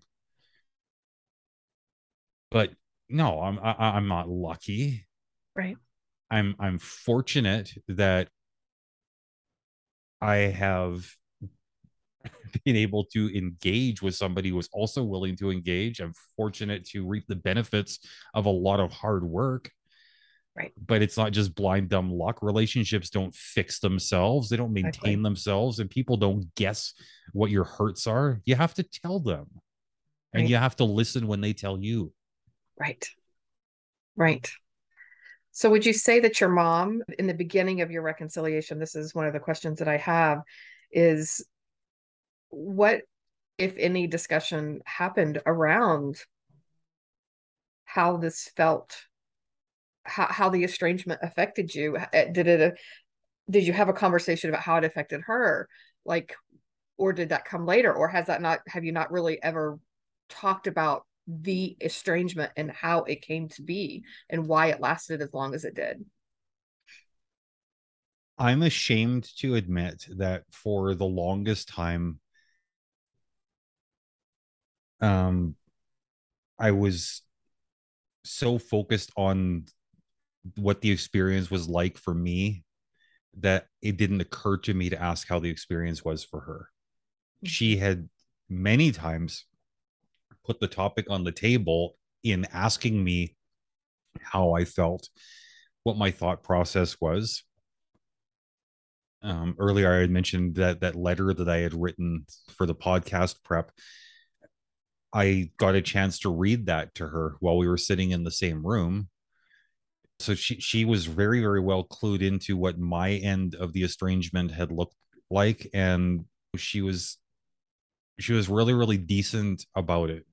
but no i'm I, am i am not lucky
right
i'm i'm fortunate that i have being able to engage with somebody who is also willing to engage. I'm fortunate to reap the benefits of a lot of hard work.
Right.
But it's not just blind dumb luck. Relationships don't fix themselves. They don't maintain exactly. themselves and people don't guess what your hurts are. You have to tell them. Right. And you have to listen when they tell you.
Right. Right. So, would you say that your mom, in the beginning of your reconciliation, this is one of the questions that I have, is what, if any, discussion happened around how this felt, how, how the estrangement affected you? Eh, did it, uh, did you have a conversation about how it affected her? Like, or did that come later? Or has that not, have you not really ever talked about the estrangement and how it came to be and why it lasted as long as it did?
I'm ashamed to admit that for the longest time, um i was so focused on what the experience was like for me that it didn't occur to me to ask how the experience was for her she mm-hmm. had many times put the topic on the table in asking me how i felt what my thought process was um, earlier i had mentioned that that letter that i had written for the podcast prep I got a chance to read that to her while we were sitting in the same room. So she she was very very well clued into what my end of the estrangement had looked like and she was she was really really decent about it.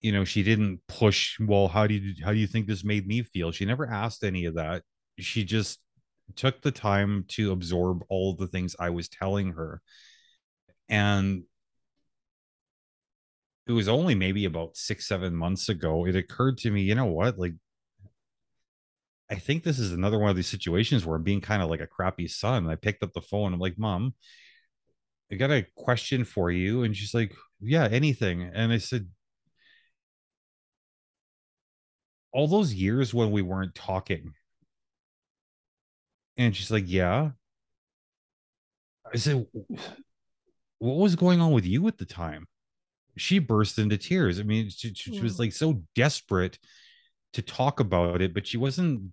You know, she didn't push, well, how do you how do you think this made me feel? She never asked any of that. She just took the time to absorb all the things I was telling her. And it was only maybe about six seven months ago it occurred to me you know what like i think this is another one of these situations where i'm being kind of like a crappy son i picked up the phone i'm like mom i got a question for you and she's like yeah anything and i said all those years when we weren't talking and she's like yeah i said what was going on with you at the time she burst into tears. I mean, she, she was mm. like so desperate to talk about it, but she wasn't.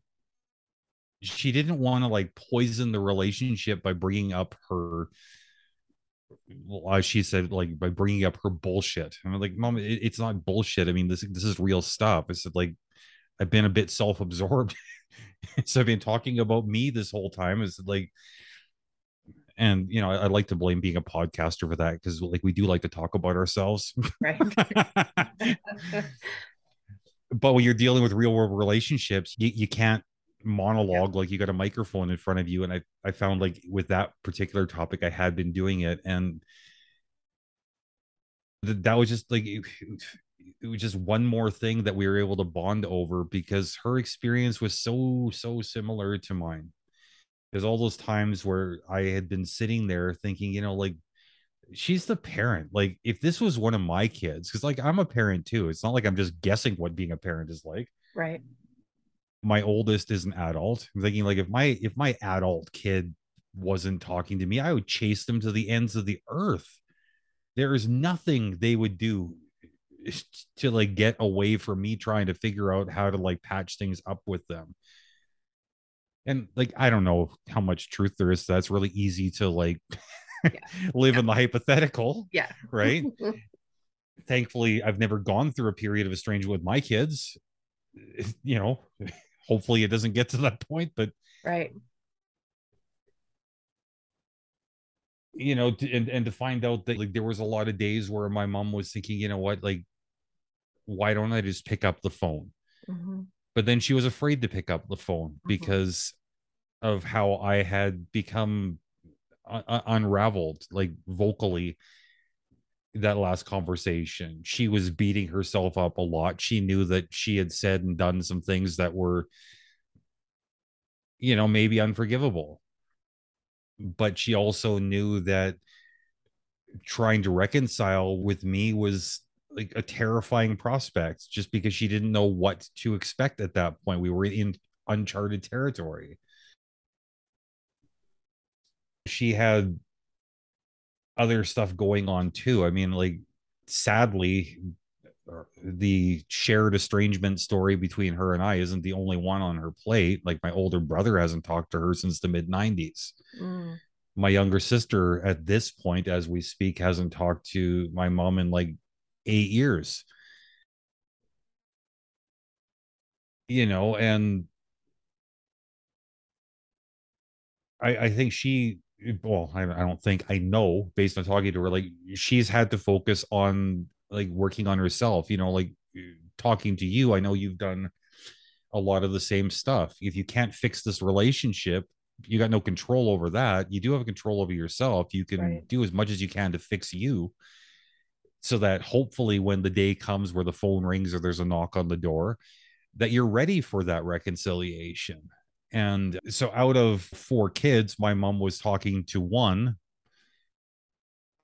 She didn't want to like poison the relationship by bringing up her. Well, she said, like by bringing up her bullshit. I'm like, mom, it, it's not bullshit. I mean, this this is real stuff. I said, like, I've been a bit self-absorbed, so I've been talking about me this whole time. Is like, and you know I, I, like to blame being a podcaster for that because like we do like to talk about ourselves right but when you're dealing with real world relationships you, you can't monologue yeah. like you got a microphone in front of you and i i found like with that particular topic i had been doing it and th- that was just like it, it was just one more thing that we were able to bond over because her experience was so so similar to mine there's all those times where I had been sitting there thinking, you know, like she's the parent. Like if this was one of my kids, because like I'm a parent too. It's not like I'm just guessing what being a parent is like.
Right.
My oldest is an adult. I'm thinking like if my if my adult kid wasn't talking to me, I would chase them to the ends of the earth. There is nothing they would do eh, to like get away from me trying to figure out how to like patch things up with them and like i don't know how much truth there is that's really easy to like yeah. live yeah. in the hypothetical
yeah
right mm-hmm. thankfully i've never gone through a period of estrangement with my kids eh, you know hopefully it doesn't get to that point but
right
you know, to, and and to find out that like there was a lot of days where my mom was thinking, you know what, like, why don't I just pick up the phone?
Mm-hmm.
But then she was afraid to pick up the phone
Mhm.
because of how I had become un- un- unraveled, like vocally. That last conversation, she was beating herself up a lot. She knew that she had said and done some things that were, you know, maybe unforgivable. But she also knew that trying to reconcile with me was like a terrifying prospect just because she didn't know what to expect at that point. We were in uncharted territory. She had other stuff going on too. I mean, like, sadly, the shared estrangement story between her and I isn't the only one on her plate. Like, my older brother hasn't talked to her since the mid 90s.
Mm.
my younger sister at this point as we speak hasn't talked to my mom in like eight years you know and i i think she well I, I don't think i know based on talking to her like she's had to focus on like working on herself you know like uh, talking to you. I know you've done a lot of the same stuff. If you can't fix this relationship you got no control over that. You do have control over yourself. You can
Right.
do as much as you can to fix you so that hopefully when the day comes where the phone rings or there's a knock on the door that you're ready for that reconciliation and so out of four kids my mom was talking to one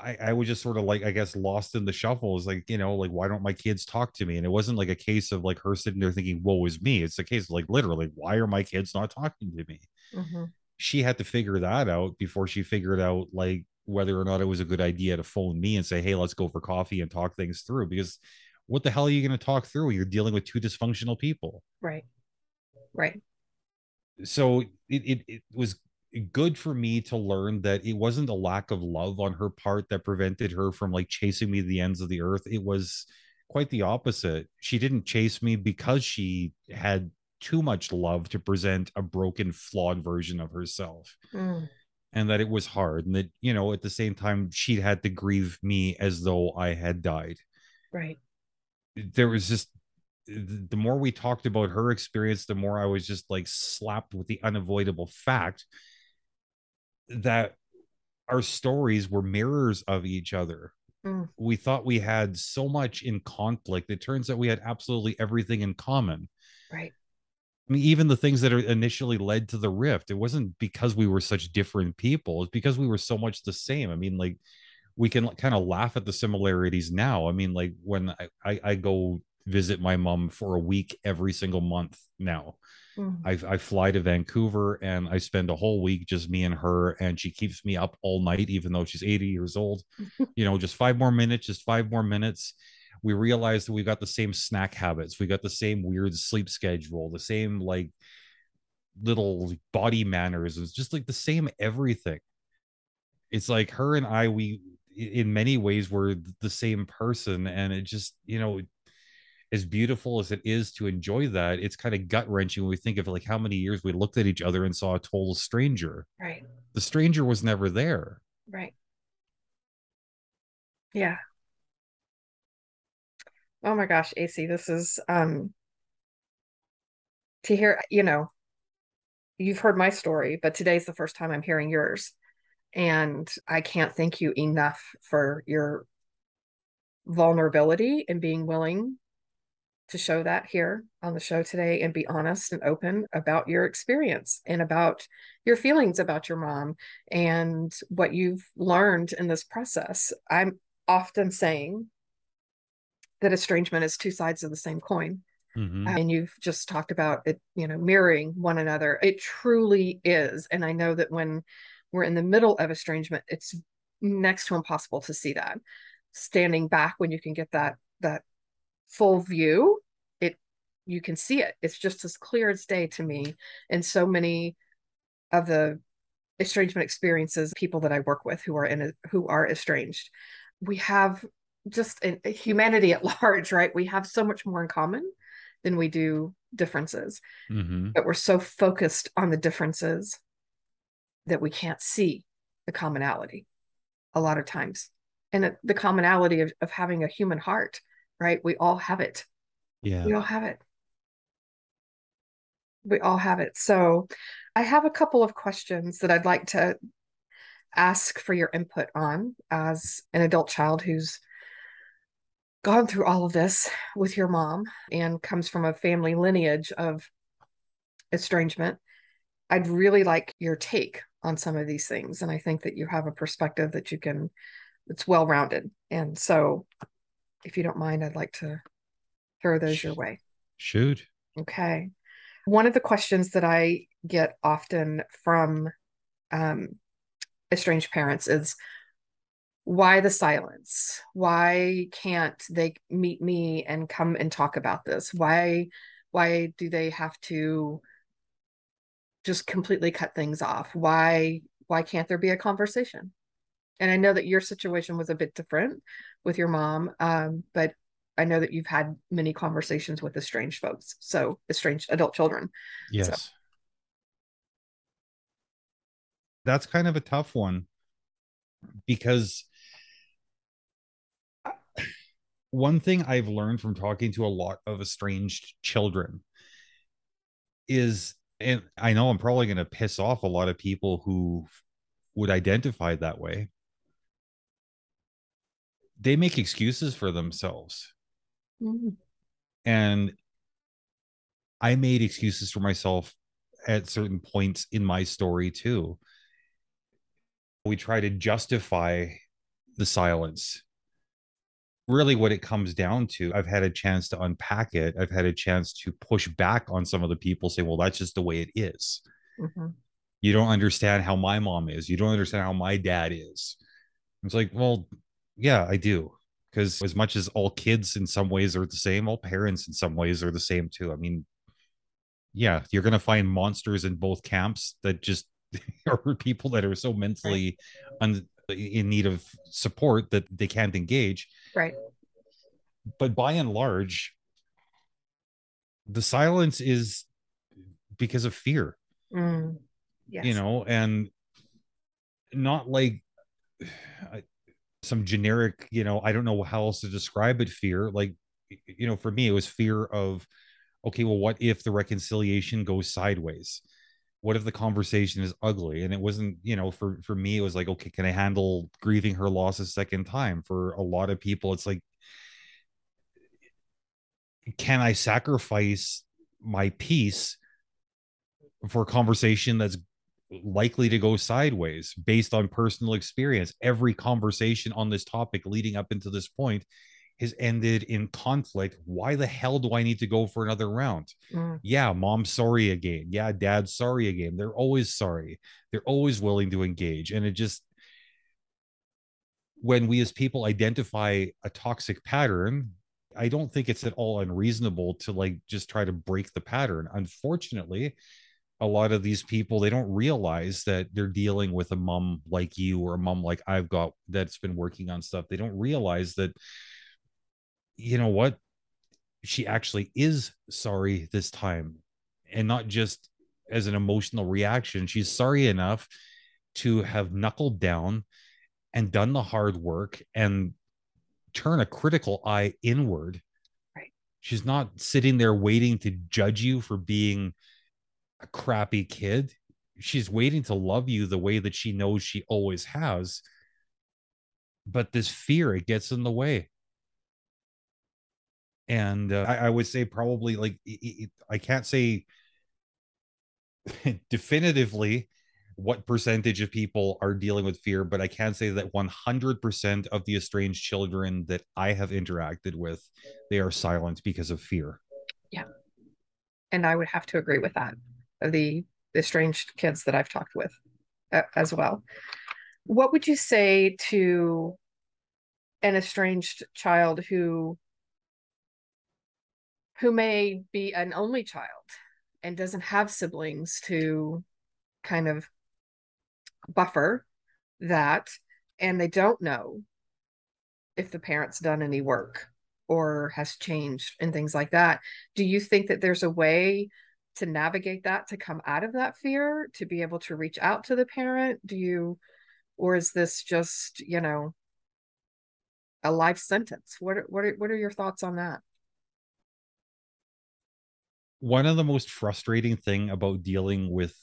I, I was just sort of like I guess lost in the shuffle. It's like you know like why don't my kids talk to me? And it wasn't like a case of like her sitting there thinking woe is me. It's a case of like literally why are my kids not talking to me?
Mm-hmm.
She had to figure that out before she figured out like whether or not it was a good idea to phone me and say hey let's go for coffee and talk things through because what the hell are you going to talk through you're dealing with two dysfunctional people?
Right. Right.
So it, it it was good for me to learn that it wasn't a lack of love on her part that prevented her from like chasing me to the ends of the earth it was quite the opposite she didn't chase me because she had too much love to present a broken flawed version of herself
Mm.
and that it was hard and that you know at the same time she had to grieve me as though i had died
Right.
there was just the more we talked about her experience, the more I was just like slapped with the unavoidable fact that our stories were mirrors of each other.
Mm.
We thought we had so much in conflict. It turns out we had absolutely everything in common.
Right.
I mean, even the things that are initially led to the rift, it wasn't because we were such different people. It's because we were so much the same. I mean, like we can kind of laugh at the similarities now. I mean, like when I, I, I go visit my mom for a week every single month now.
Mm.
I, I fly to Vancouver and I spend a whole week just me and her, and she keeps me up all night, even though she's 80 years old. you know, just five more minutes, just five more minutes. We realize that we've got the same snack habits, we got the same weird sleep schedule, the same like little body manners. It's just like the same everything. It's like her and I, we in many ways were the same person, and it just, you know, as beautiful as it is to enjoy that, it's kind of gut wrenching when we think of like how many years we looked at each other and saw a total stranger.
Right.
The stranger was never there.
Right. Yeah. Oh my gosh, AC, this is um to hear, you know, you've heard my story, but today's the first time I'm hearing yours. And I can't thank you enough for your vulnerability and being willing to show that here on the show today and be honest and open about your experience and about your feelings about your mom and what you've learned in this process. I'm often saying that estrangement is two sides of the same coin.
Mhm.
And you've just talked about it, you know, mirroring one another. It truly is. And I know that when we're in the middle of estrangement, it's next to impossible to see that. Standing back when you can get that that full view, it you can see it. It's just as clear as day to me. And so many of the estrangement experiences, people that I work with who are in a, who are estranged, we have just in humanity at large, right? We have so much more in common than we do differences.
Mhm.
But we're so focused on the differences that we can't see the commonality. a lot of times and the commonality of, of having a human heart right? We all have it.
Yeah.
We all have it. We all have it. So i have a couple of questions that i'd like to ask for your input on as an adult child who's gone through all of this with your mom and comes from a family lineage of estrangement. I'd really like your take on some of these things and i think that you have a perspective that you can it's well rounded and so if you don't mind i'd like to throw those your way.
shoot.
Okay. One of the questions that i get often from um, estranged parents is why the silence? Why can't they meet me and come and talk about this? Why why do they have to just completely cut things off? Why why can't there be a conversation? And i know that your situation was a bit different with your mom um, but i know that you've had many conversations with estranged folks so estranged adult children
yes so. that's kind of a tough one because one thing I've learned from talking to a lot of estranged children is, and I know I'm probably going to piss off a lot of people who would identify that way. They make excuses for themselves. Mm-hmm. And I made excuses for myself at certain points in my story too. We try to justify the silence really what it comes down to i've had a chance to unpack it i've had a chance to push back on some of the people say well that's just the way it is. Mm-hmm. you don't understand how my mom is you don't understand how my dad is it's like well yeah i do because as much as all kids in some ways are the same all parents in some ways are the same too i mean yeah you're going to find monsters in both camps that just are people that are so mentally un- in need of support that they can't engage.
Right.
But by and large, the silence is because of fear. Mm, yes. You know, and not like some generic, you know, I don't know how else to describe it fear. Like, you know, for me, it was fear of, okay, well, what if the reconciliation goes sideways? what if the conversation is ugly and it wasn't you know for for me it was like okay can i handle grieving her loss a second time for a lot of people it's like can i sacrifice my peace for a conversation that's likely to go sideways based on personal experience every conversation on this topic leading up into this point has ended in conflict. Why the hell do I need to go for another round? Mm. Yeah, mom, sorry again. Yeah, dad, sorry again. They're always sorry. They're always willing to engage. And it just, when we as people identify a toxic pattern, I don't think it's at all unreasonable to like just try to break the pattern. Unfortunately, a lot of these people they don't realize that they're dealing with a mom like you or a mom like I've got that's been working on stuff. They don't realize that you know what? She actually is sorry this time and not just as an emotional reaction. She's sorry enough to have knuckled down and done the hard work and turn a critical eye inward.
Right.
She's not sitting there waiting to judge you for being a crappy kid. She's waiting to love you the way that she knows she always has. But this fear, it gets in the way and uh, I, I, would say probably like I can't say definitively what percentage of people are dealing with fear, but I can say that 100% of the estranged children that I have interacted with, they are silent because of fear.
Yeah. And I would have to agree with that. The, the estranged kids that I've talked with uh, as well. What would you say to an estranged child who who may be an only child and doesn't have siblings to kind of buffer that and they don't know if the parent's done any work or has changed and things like that do you think that there's a way to navigate that to come out of that fear to be able to reach out to the parent? Do you or is this just you know a life sentence? What are, what are, what are your thoughts on that?
One of the most frustrating thing about dealing with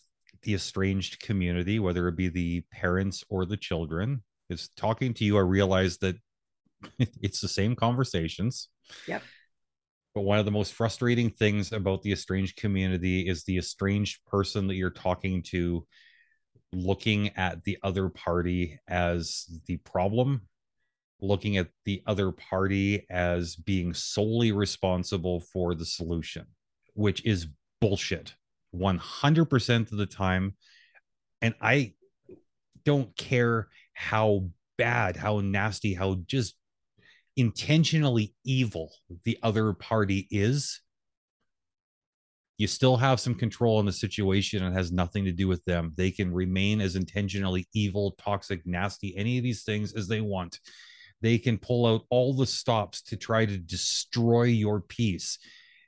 the estranged community whether it be the parents or the children is talking to you i realize that it's the same conversations.
Yep
but one of the most frustrating things about the estranged community is the estranged person that you're talking to looking at the other party as the problem, looking at the other party as being solely responsible for the solution, which is bullshit 100% of the time. And I don't care how bad, how nasty, how just intentionally evil the other party is you still have some control in the situation and has nothing to do with them. They can remain as intentionally evil, toxic, nasty, any of these things as they want. They can pull out all the stops to try to destroy your peace.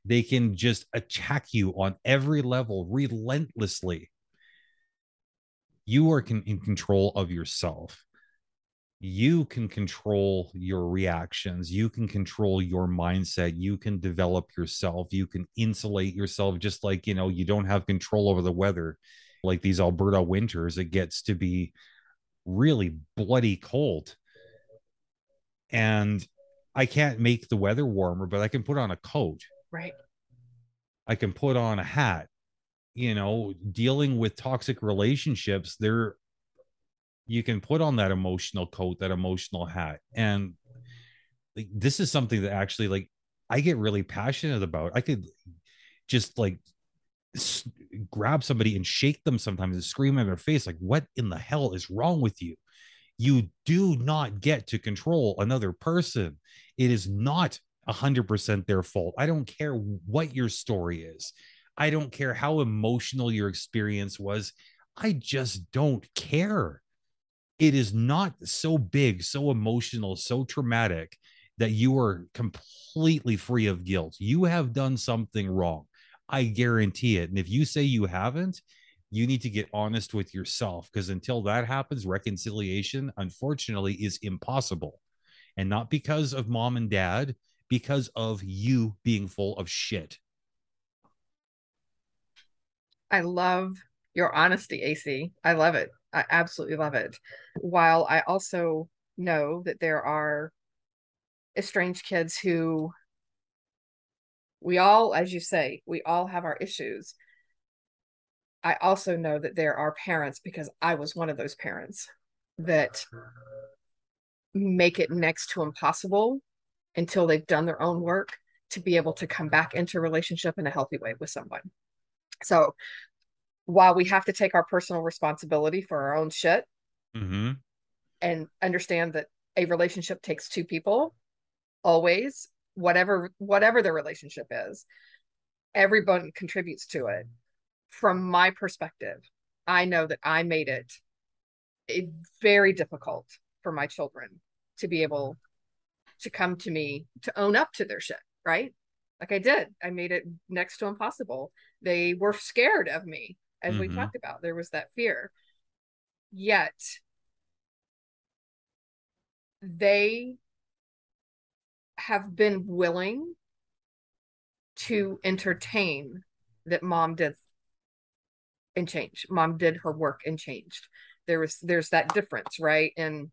They can just attack you on every level relentlessly. You are in control of yourself you can control your reactions you can control your mindset you can develop yourself you can insulate yourself just like you know you don't have control over the weather like these alberta winters it gets to be really bloody cold. And i can't make the weather warmer but i can put on a coat.
Right.
I can put on a hat. You know dealing with toxic relationships there you can put on that emotional coat, that emotional hat. And like, this is something that actually like I get really passionate about. I could just like s- grab somebody and shake them sometimes and scream in their face like what in the hell is wrong with you? You do not get to control another person. It is not 100% their fault. I don't care what your story is. I don't care how emotional your experience was. I just don't care it is not so big, so emotional, so traumatic that you are completely free of guilt. You have done something wrong. I guarantee it. And if you say you haven't, you need to get honest with yourself because until that happens, reconciliation, unfortunately, is impossible. And not because of mom and dad, because of you being full of shit.
I love your honesty, AC. I love it. I absolutely love it. While I also know that there are estranged kids who we all, as you say, we all have our issues. I also know that there are parents, because I was one of those parents, that make it next to impossible until they've done their own work to be able to come back into relationship in a healthy way with someone. So while we have to take our personal responsibility for our own shit
mm-hmm.
and understand that a relationship takes two people always whatever whatever the relationship is everyone contributes to it. From my perspective i know that i made it, it very difficult for my children to be able to come to me to own up to their shit right? Like i did. I made it next to impossible. They were scared of me as mm-hmm. we talked about. There was that fear. Yet they have been willing to entertain that mom did and change. Mom did her work and changed. There was there's that difference, right? in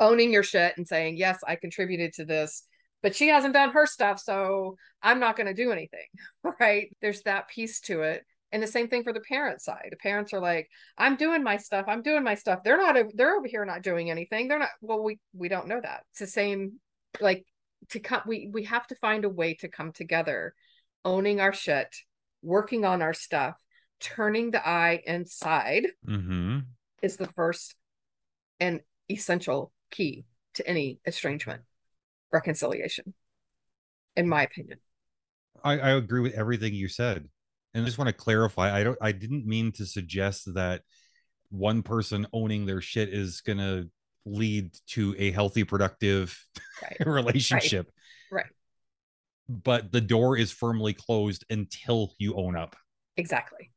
owning your shit and saying, yes, I contributed to this, but she hasn't done her stuff, so I'm not going to do anything, right? There's that piece to it and the same thing for the parent side. The parents are like i'm doing my stuff. I'm doing my stuff. They're not they're over here not doing anything. They're not well we we don't know that. It's the same like to come we we have to find a way to come together owning our shit working on our stuff turning the eye inside
mm-hmm.
is the first and essential key to any estrangement reconciliation in my opinion.
I, I agree with everything you said and I just want to clarify, I don't I didn't mean to suggest that one person owning their shit is going to lead to a healthy productive right. relationship.
Right. right.
But the door is firmly closed until you own up.
Exactly.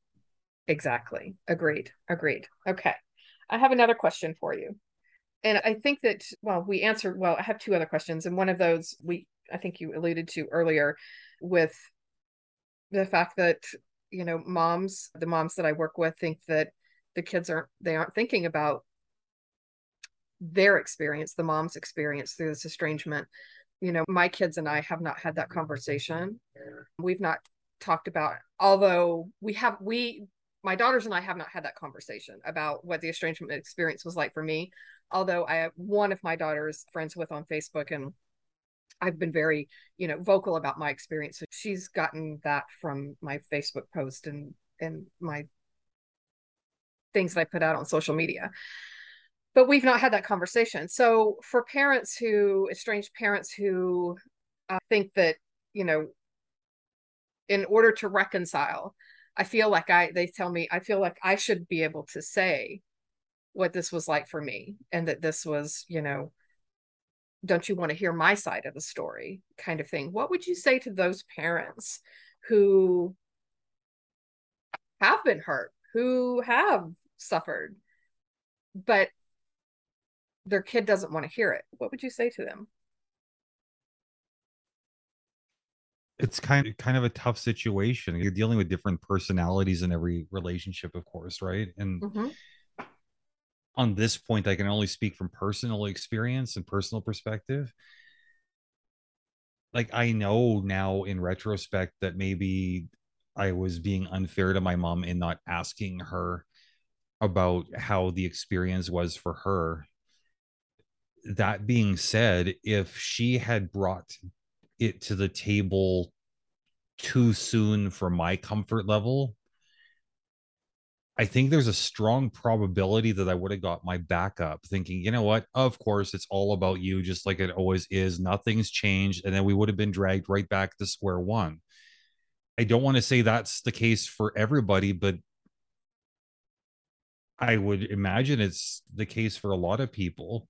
Exactly. Agreed. Agreed. Okay. I have another question for you. And I think that, well, we answered, well, I have two other questions. And one of those we, I think you alluded to earlier with the fact that, you know, moms, the moms that I work with think that the kids aren't, they aren't thinking about their experience, the mom's experience through this estrangement. You know, my kids and I have not had that conversation. We've not talked about, although we have, we, my daughters and I have not had that conversation about what the estrangement experience was like for me. Although I have one of my daughters friends with on Facebook and I've been very, you know, vocal about my experience. So she's gotten that from my Facebook post and and my things that I put out on social media. But we've not had that conversation. So for parents who estranged parents who uh, think that, you know, in order to reconcile, I feel like I they tell me I feel like I should be able to say what this was like for me and that this was, you know, don't you want to hear my side of the story kind of thing. What would you say to those parents who have been hurt, who have suffered, but their kid doesn't want to hear it? What would you say to them?
it's kind of kind of a tough situation. You're dealing with different personalities in every relationship, of course, right? And mm-hmm. On this point, I can only speak from personal experience and personal perspective. Like I know now in retrospect that maybe I was being unfair to my mom in not asking her about how the experience was for her. That being said, if she had brought it to the table too soon for my comfort level, I think there's a strong probability that I would have got my backup thinking, you know what? Of course, it's all about you, just like it always is. Nothing's changed. And then we would have been dragged right back to square one. I don't want to say that's the case for everybody, but I would imagine it's the case for a lot of people.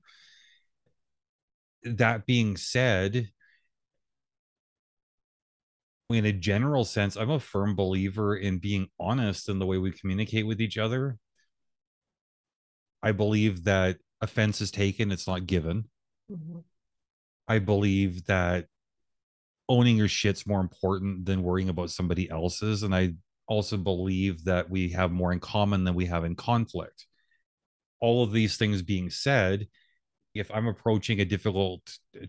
That being said, in a general sense, I'm a firm believer in being honest in the way we communicate with each other. I believe that offense is taken, it's not given. Mm-hmm. I believe that owning your shit's more important than worrying about somebody else's. And I also believe that we have more in common than we have in conflict. All of these things being said, if I'm approaching a difficult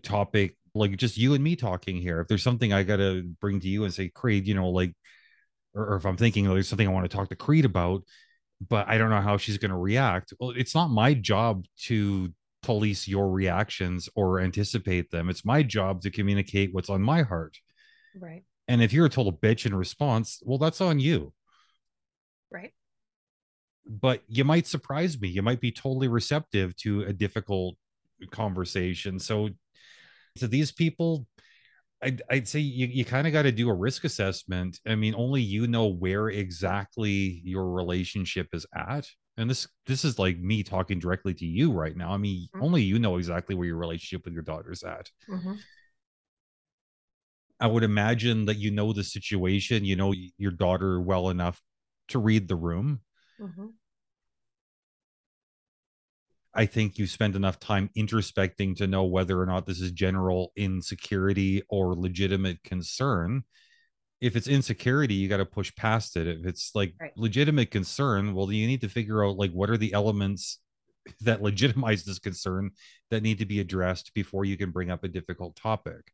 topic like just you and me talking here. If there's something I gotta bring to you and say, Kreed, you know, like, or, or if I'm thinking oh, there's something I want to talk to Kreed about, but I don't know how she's gonna react. Well, it's not my job to police your reactions or anticipate them. It's my job to communicate what's on my heart.
Right.
And if you're a total bitch in response, well, that's on you.
Right.
But you might surprise me. You might be totally receptive to a difficult conversation. So to these people I'd, I'd say you, you kind of got to do a risk assessment i mean only you know where exactly your relationship is at and this this is like me talking directly to you right now i mean mm-hmm. only you know exactly where your relationship with your daughter's at mm-hmm. i would imagine that you know the situation you know your daughter well enough to read the room mm-hmm. I think you spend enough time introspecting to know whether or not this is general insecurity or legitimate concern. If it's insecurity, you got to push past it. If it's like right. legitimate concern, well, you need to figure out like what are the elements that legitimize this concern that need to be addressed before you can bring up a difficult topic.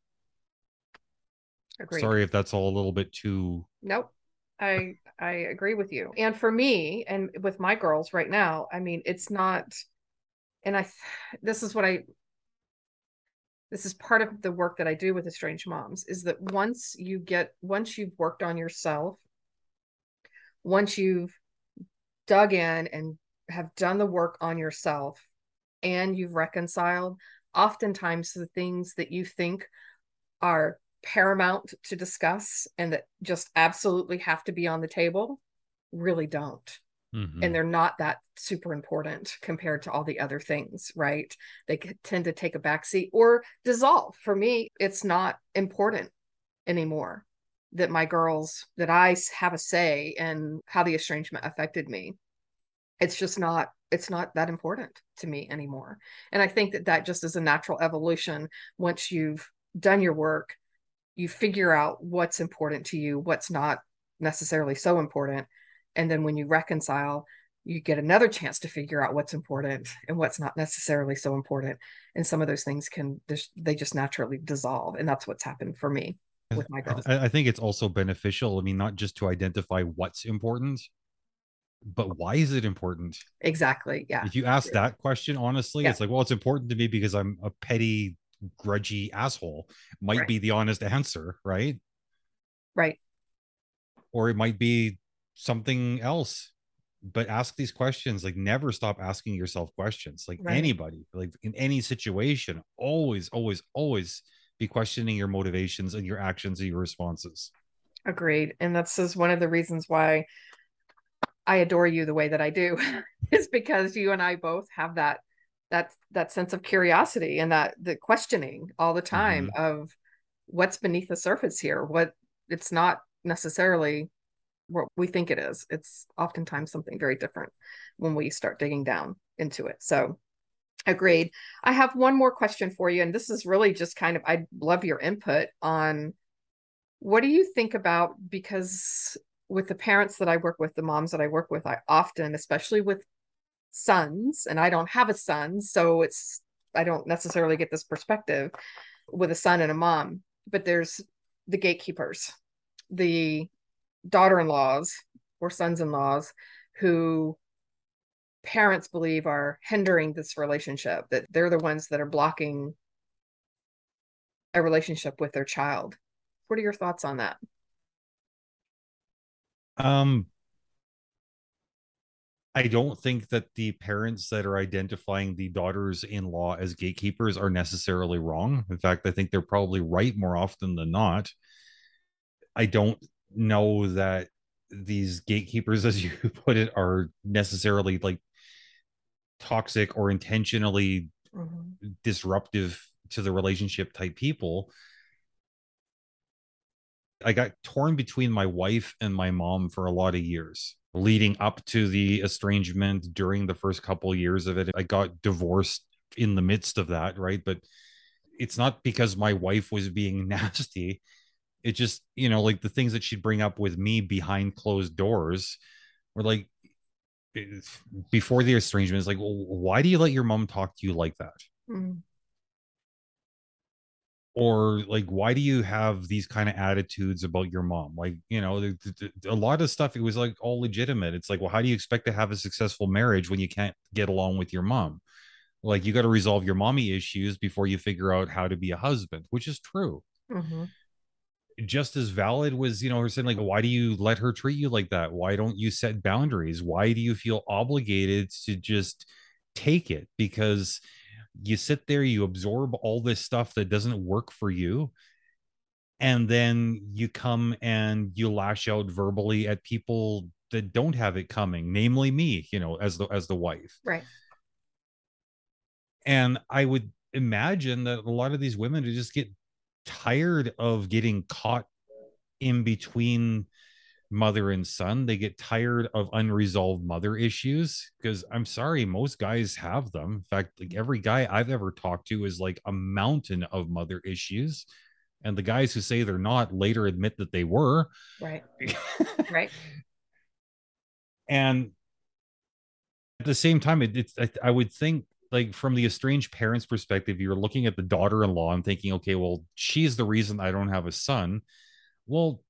Agreed. Sorry if that's all a little bit too.
Nope. I I agree with you. And for me and with my girls right now, I mean, it's not and I this is what I this is part of the work that I do with estranged moms is that once you get once you've worked on yourself, once you've dug in and have done the work on yourself and you've reconciled, oftentimes the things that you think are paramount to discuss and that just absolutely have to be on the table really don't. Mm-hmm. and they're not that super important compared to all the other things right? They tend to take a backseat or dissolve. For me it's not important anymore that my girls that i have a say in how the estrangement affected me. It's just not it's not that important to me anymore. And i think that that just is a natural evolution. Once you've done your work you figure out what's important to you what's not necessarily so important and then when you reconcile you get another chance to figure out what's important and what's not necessarily so important. And some of those things can they just naturally dissolve. And that's what's happened for me with my girls.
I, I think it's also beneficial i mean not just to identify what's important but why is it important?
Exactly yeah.
If you ask that question honestly yeah. it's like well it's important to me because i'm a petty grudgy asshole. Might right. be the honest answer right?
Right.
Or it might be something else but ask these questions like never stop asking yourself questions like right. anybody like in any situation always always always be questioning your motivations and your actions and your responses
agreed and that's is one of the reasons why i adore you the way that i do is because you and i both have that that that sense of curiosity and that the questioning all the time mm-hmm. of what's beneath the surface here what it's not necessarily what we think it is. It's oftentimes something very different when we start digging down into it. So, agreed. I have one more question for you. And this is really just kind of, I'd love your input on what do you think about because with the parents that I work with, the moms that I work with, I often, especially with sons, and I don't have a son, so it's, I don't necessarily get this perspective with a son and a mom, but there's the gatekeepers, the daughter-in-laws or sons-in-laws who parents believe are hindering this relationship that they're the ones that are blocking a relationship with their child what are your thoughts on that
um I don't think that the parents that are identifying the daughters in law as gatekeepers are necessarily wrong. In fact, I think they're probably right more often than not. I don't know that these gatekeepers, as you put it, are necessarily like toxic or intentionally mm-hmm. disruptive to the relationship type people. I got torn between my wife and my mom for a lot of years leading up to the estrangement during the first couple years of it. I got divorced in the midst of that, right? But it's not because my wife was being nasty it just you know like the things that she'd bring up with me behind closed doors were like before the estrangement is like well, why do you let your mom talk to you like that? Mm. or like why do you have these kind of attitudes about your mom? Like you know a lot of stuff it was like all legitimate. It's like well how do you expect to have a successful marriage when you can't get along with your mom? Like you got to resolve your mommy issues before you figure out how to be a husband which is true. Mm-hmm just as valid was you know her saying like why do you let her treat you like that? Why don't you set boundaries? Why do you feel obligated to just take it? Because you sit there you absorb all this stuff that doesn't work for you and then you come and you lash out verbally at people that don't have it coming namely me you know as the as the wife.
Right.
And i would imagine that a lot of these women just get tired of getting caught in between mother and son. They get tired of unresolved mother issues because I'm sorry, most guys have them. In fact, like every guy I've ever talked to is like a mountain of mother issues. And the guys who say they're not later admit that they were.
Right. right.
And at the same time, it, it's, I, I would think like from the estranged parents perspective you're looking at the daughter-in-law and thinking okay well she's the reason i don't have a son. Well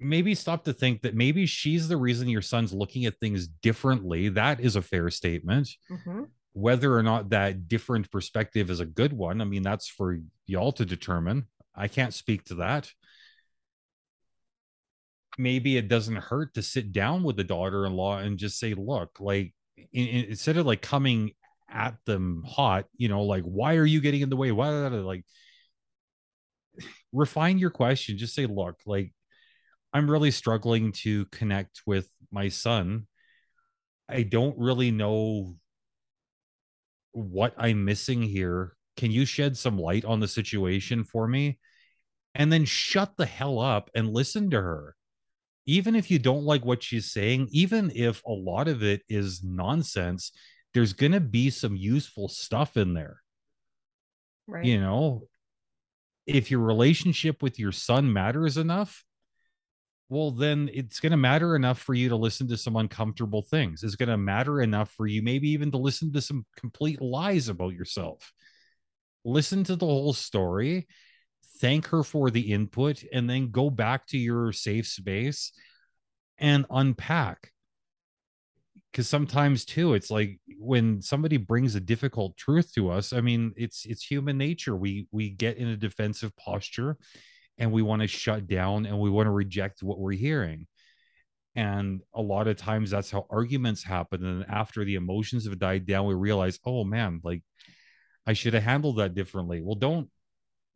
maybe stop to think that maybe she's the reason your son's looking at things differently. That is a fair statement. Mm-hmm. whether or not that different perspective is a good one i mean that's for y'all to determine. I can't speak to that. Maybe it doesn't hurt to sit down with the daughter-in-law and just say look like in, in, instead of like coming at them hot, you know, like, why are you getting in the way? Why, like, refine your question. Just say, look, like, I'm really struggling to connect with my son. I don't really know what I'm missing here. Can you shed some light on the situation for me? And then shut the hell up and listen to her. Even if you don't like what she's saying, even if a lot of it is nonsense, there's going to be some useful stuff in there.
Right.
You know, if your relationship with your son matters enough, well, then it's going to matter enough for you to listen to some uncomfortable things. It's going to matter enough for you, maybe even to listen to some complete lies about yourself. Listen to the whole story, thank her for the input, and then go back to your safe space and unpack because sometimes too it's like when somebody brings a difficult truth to us i mean it's it's human nature. We we get in a defensive posture and we want to shut down and we want to reject what we're hearing. And a lot of times that's how arguments happen. And after the emotions have died down we realize oh man like i should have handled that differently. Well don't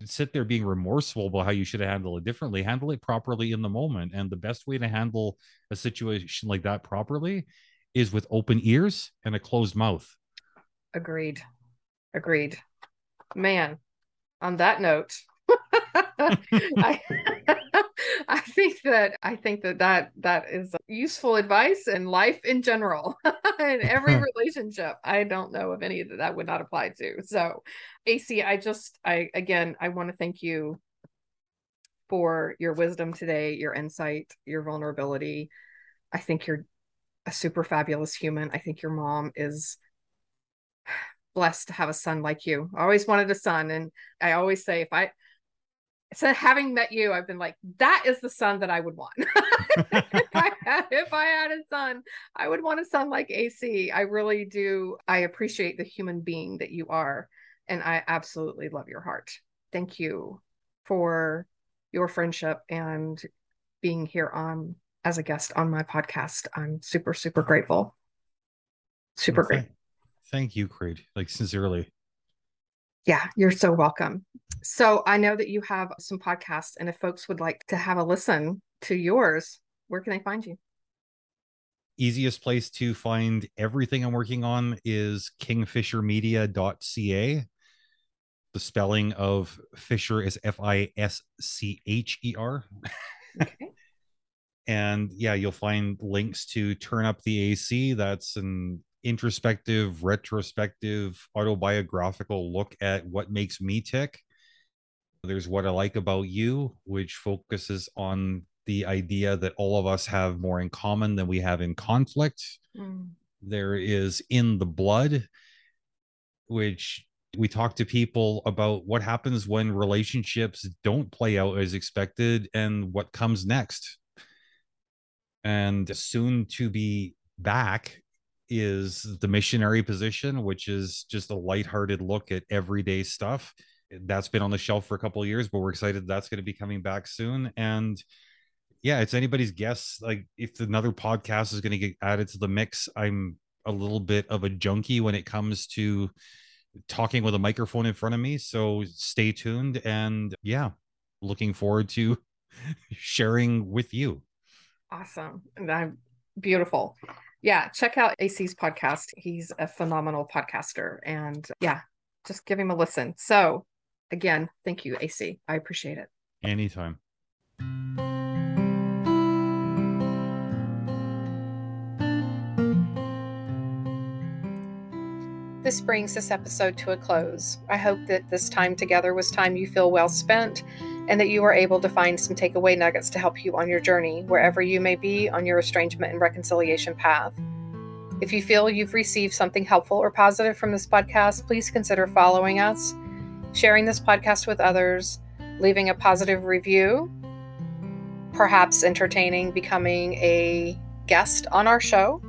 sit there being remorseful about how you should have handled it differently. Handle it properly in the moment. And the best way to handle a situation like that properly is with open ears and a closed mouth.
Agreed. Agreed. Man, on that note, I, I think that I think that that that is useful advice in life in general, in every relationship. I don't know of any that that would not apply to. So, AC, I just I again I want to thank you for your wisdom today, your insight, your vulnerability. I think you're a super fabulous human. I think your mom is blessed to have a son like you. I always wanted a son. And I always say, if I, so having met you, I've been like, that is the son that I would want. if, I had, if I had a son, I would want a son like AC. I really do. I appreciate the human being that you are. And I absolutely love your heart. Thank you for your friendship and being here on as a guest on my podcast. I'm super, super grateful. Super well, great.
Thank you, Kreed. Like sincerely.
Yeah, you're so welcome. So I know that you have some podcasts, and if folks would like to have a listen to yours, where can they find you?
Easiest place to find everything I'm working on is kingfischermedia.ca. The spelling of Fischer is F I S C H E R. Okay and yeah you'll find links to turn up the ac that's an introspective retrospective autobiographical look at what makes me tick. There's what i like about you which focuses on the idea that all of us have more in common than we have in conflict. Mm. there is in the blood which we talk to people about what happens when relationships don't play out as expected and what comes next and soon to be back is the missionary position, which is just a lighthearted look at everyday stuff. That's been on the shelf for a couple of years, but we're excited that's going to be coming back soon. And yeah, it's anybody's guess. Like if another podcast is going to get added to the mix, I'm a little bit of a junkie when it comes to talking with a microphone in front of me. So stay tuned. And yeah, looking forward to sharing with you.
Awesome. I'm beautiful. Yeah, check out AC's podcast. He's a phenomenal podcaster. And yeah, just give him a listen. So, again, thank you, AC. I appreciate it.
Anytime.
This brings this episode to a close. I hope that this time together was time you feel well spent and that you are able to find some takeaway nuggets to help you on your journey, wherever you may be on your estrangement and reconciliation path. If you feel you've received something helpful or positive from this podcast, please consider following us, sharing this podcast with others, leaving a positive review, perhaps entertaining becoming a guest on our show,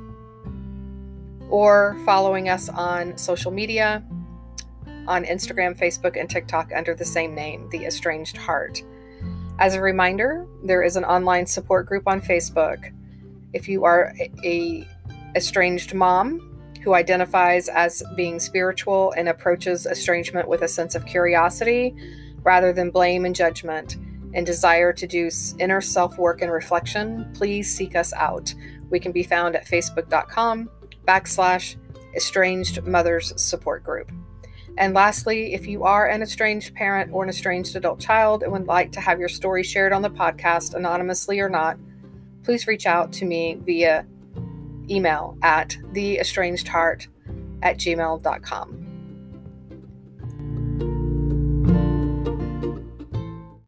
or following us on social media on Instagram, Facebook, and TikTok under the same name, The Estranged Heart. As a reminder, there is an online support group on Facebook. If you are a estranged mom who identifies as being spiritual and approaches estrangement with a sense of curiosity rather than blame and judgment, and desire to do inner self work and reflection, please seek us out. We can be found at facebook.com backslash estranged mothers support group. And lastly, if you are an estranged parent or an estranged adult child and would like to have your story shared on the podcast, anonymously or not, please reach out to me via email at theestrangedheart at gmail.com.